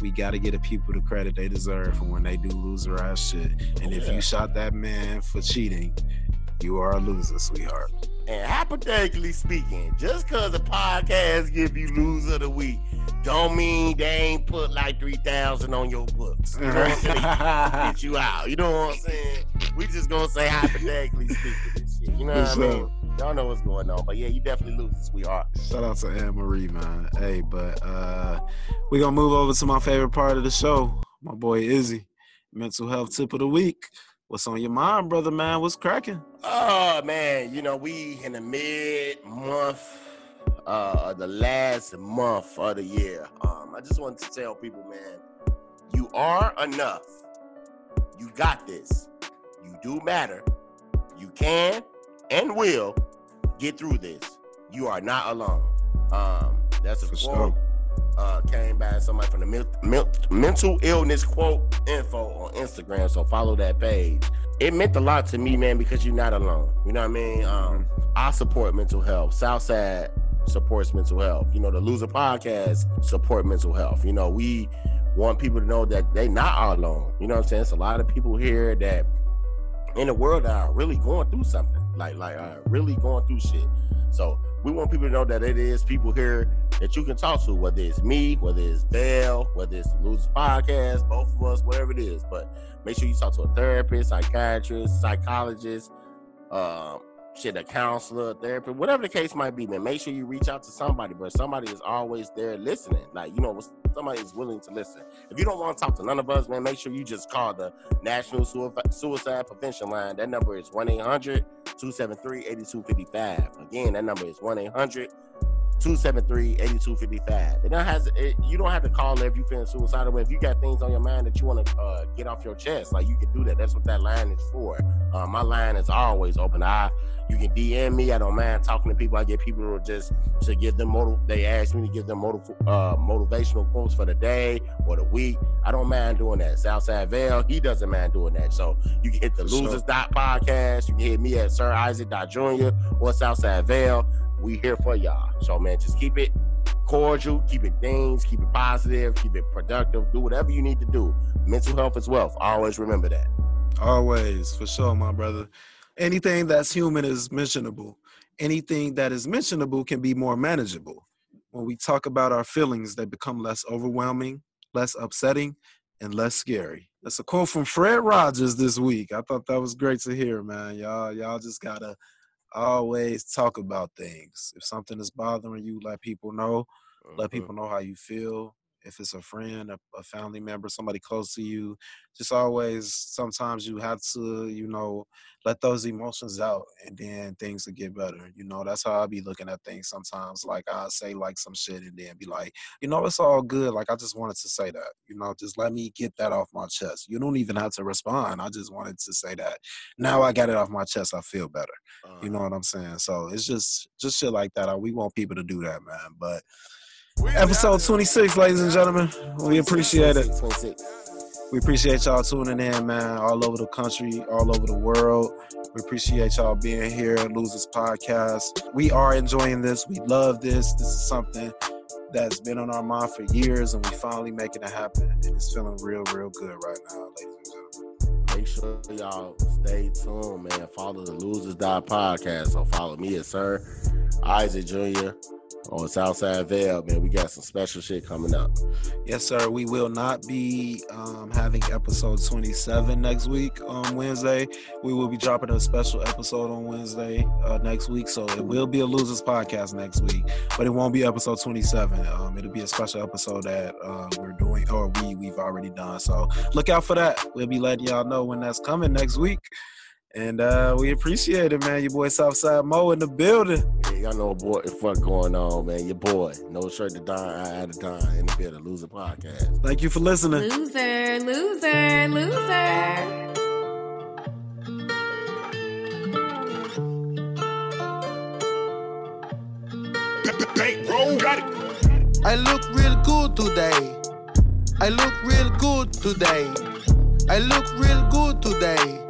we got to get the people the credit they deserve for when they do loser ass shit. And if Yeah. you shot that man for cheating, you are a loser, sweetheart. And hypothetically speaking, just cause a podcast give you loser of the week, don't mean they ain't put like three thousand on your books. You know what I'm saying? Get you out. You know what I'm saying? We just gonna say hypothetically speaking this shit. You know what I mean? Y'all know what's going on. But yeah, you definitely lose, sweetheart. Shout out to Anne Marie, man. Hey, but uh we're gonna move over to my favorite part of the show. My boy Izzy. Mental health tip of the week. What's on your mind, brother man? What's cracking? Oh man, you know, we in the mid month, uh the last month of the year. Um, I just wanted to tell people, man, you are enough. You got this. You do matter. You can and will get through this. You are not alone. Um, that's a For quote. sure. Uh, came by somebody from the men- men- mental illness quote info on Instagram. So follow that page. It meant a lot to me, man, because you're not alone. You know what I mean? Um, I support mental health. Southside supports mental health. You know, the Loser Podcast support mental health. You know, we want people to know that they not all alone. You know what I'm saying? It's a lot of people here that in the world are really going through something. Like like uh, really going through shit. So we want people to know that it is people here that you can talk to, whether it's me, whether it's Bell, whether it's the Losers Podcast, both of us, whatever it is. But make sure you talk to a therapist, psychiatrist, psychologist, um, shit, a counselor, a therapist, whatever the case might be, man. Make sure you reach out to somebody, but somebody is always there listening. Like, you know, somebody is willing to listen. If you don't want to talk to none of us, man, make sure you just call the National Suicide Prevention Line. That number is 1 800 273 8255. Again, that number is 1 800 273 8255. It don't has it, you don't have to call if you feeling suicidal. But if you got things on your mind that you want to uh, get off your chest, like you can do that. That's what that line is for. Uh, my line is always open. I you can DM me. I don't mind talking to people. I get people to just to give them motiv- They ask me to give them motiv- uh, motivational quotes for the day or the week. I don't mind doing that. Southside Vale, he doesn't mind doing that. So you can hit the For sure. Losers dot podcast. You can hit me at Sir Isaac dot Junior or Southside Vale. We here for y'all. So man, just keep it cordial, keep it things, keep it positive, keep it productive. Do whatever you need to do. Mental health is wealth. Always remember that. Always, for sure, my brother. Anything that's human is mentionable. Anything that is mentionable can be more manageable. When we talk about our feelings, they become less overwhelming, less upsetting, and less scary. That's a quote from Fred Rogers this week. I thought that was great to hear, man. Y'all, y'all just gotta always talk about things. If something is bothering you, let people know. Let Mhm. people know how you feel. If it's a friend, a, a family member, somebody close to you, just always sometimes you have to, you know, let those emotions out and then things will get better. You know, that's how I be looking at things sometimes. Like I say like some shit and then be like, you know, it's all good. Like I just wanted to say that. You know, just let me get that off my chest. You don't even have to respond. I just wanted to say that. Now I got it off my chest. I feel better. Uh, You know what I'm saying? So it's just just shit like that. We want people to do that, man. But episode 26, ladies and gentlemen, we appreciate it. 26. We appreciate y'all tuning in, man, all over the country, all over the world. We appreciate y'all being here at Losers Podcast. We are enjoying this. We love this. This is something that's been on our mind for years, and we finally making it happen. And it's feeling real, real good right now, ladies and gentlemen. Make sure y'all stay tuned, man. Follow the Losers Dot Podcast. So follow me at Sir Isaac Jr. on Southside Vale, man. We got some special shit coming up. Yes, sir. We will not be um, having episode 27 next week on Wednesday. We will be dropping a special episode on Wednesday uh, next week. So it will be a Losers podcast next week, but it won't be episode 27. Um, it'll be a special episode that uh, we're doing, or we, we've already done. So look out for that. We'll be letting y'all know when that's coming next week. And uh, we appreciate it, man. Your boy Southside Mo in the building. Yeah, y'all know what the fuck going on, man. Your boy, no shirt to Don, I had to Don in the bed of Loser Podcast. Thank you for listening. Loser, loser, loser. I look real good today. I look real good today. I look real good today.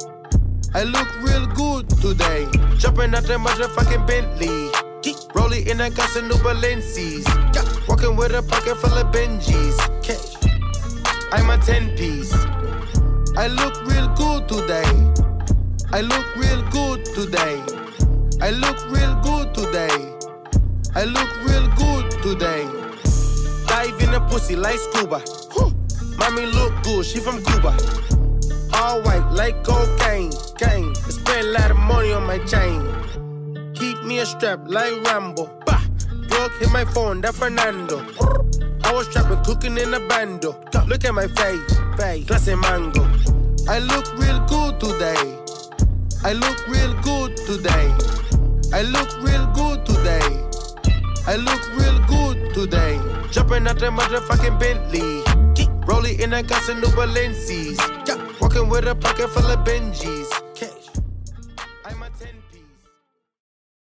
I look real good today. Jumping out the motherfucking Bentley. Rolling in a got some new Balenci's. Walking with a pocket full of Benjis. I'm a 10 piece. I look real good today. I look real good today. I look real good today. I look real good today. Dive in the pussy like scuba. Mommy look good, she from Cuba. All white like cocaine. Gang. I spend a lot of money on my chain. Keep me a strap like Rambo. Bah. Drug hit my phone, that Fernando. I was trapping, cooking in a bando. Look at my face, face, clase mango. I look real good today. I look real good today. I look real good today. I look real good today. Jumping out the motherfucking Bentley. Rolling in a some new Balenci's. Walking with a pocket full of Benjis.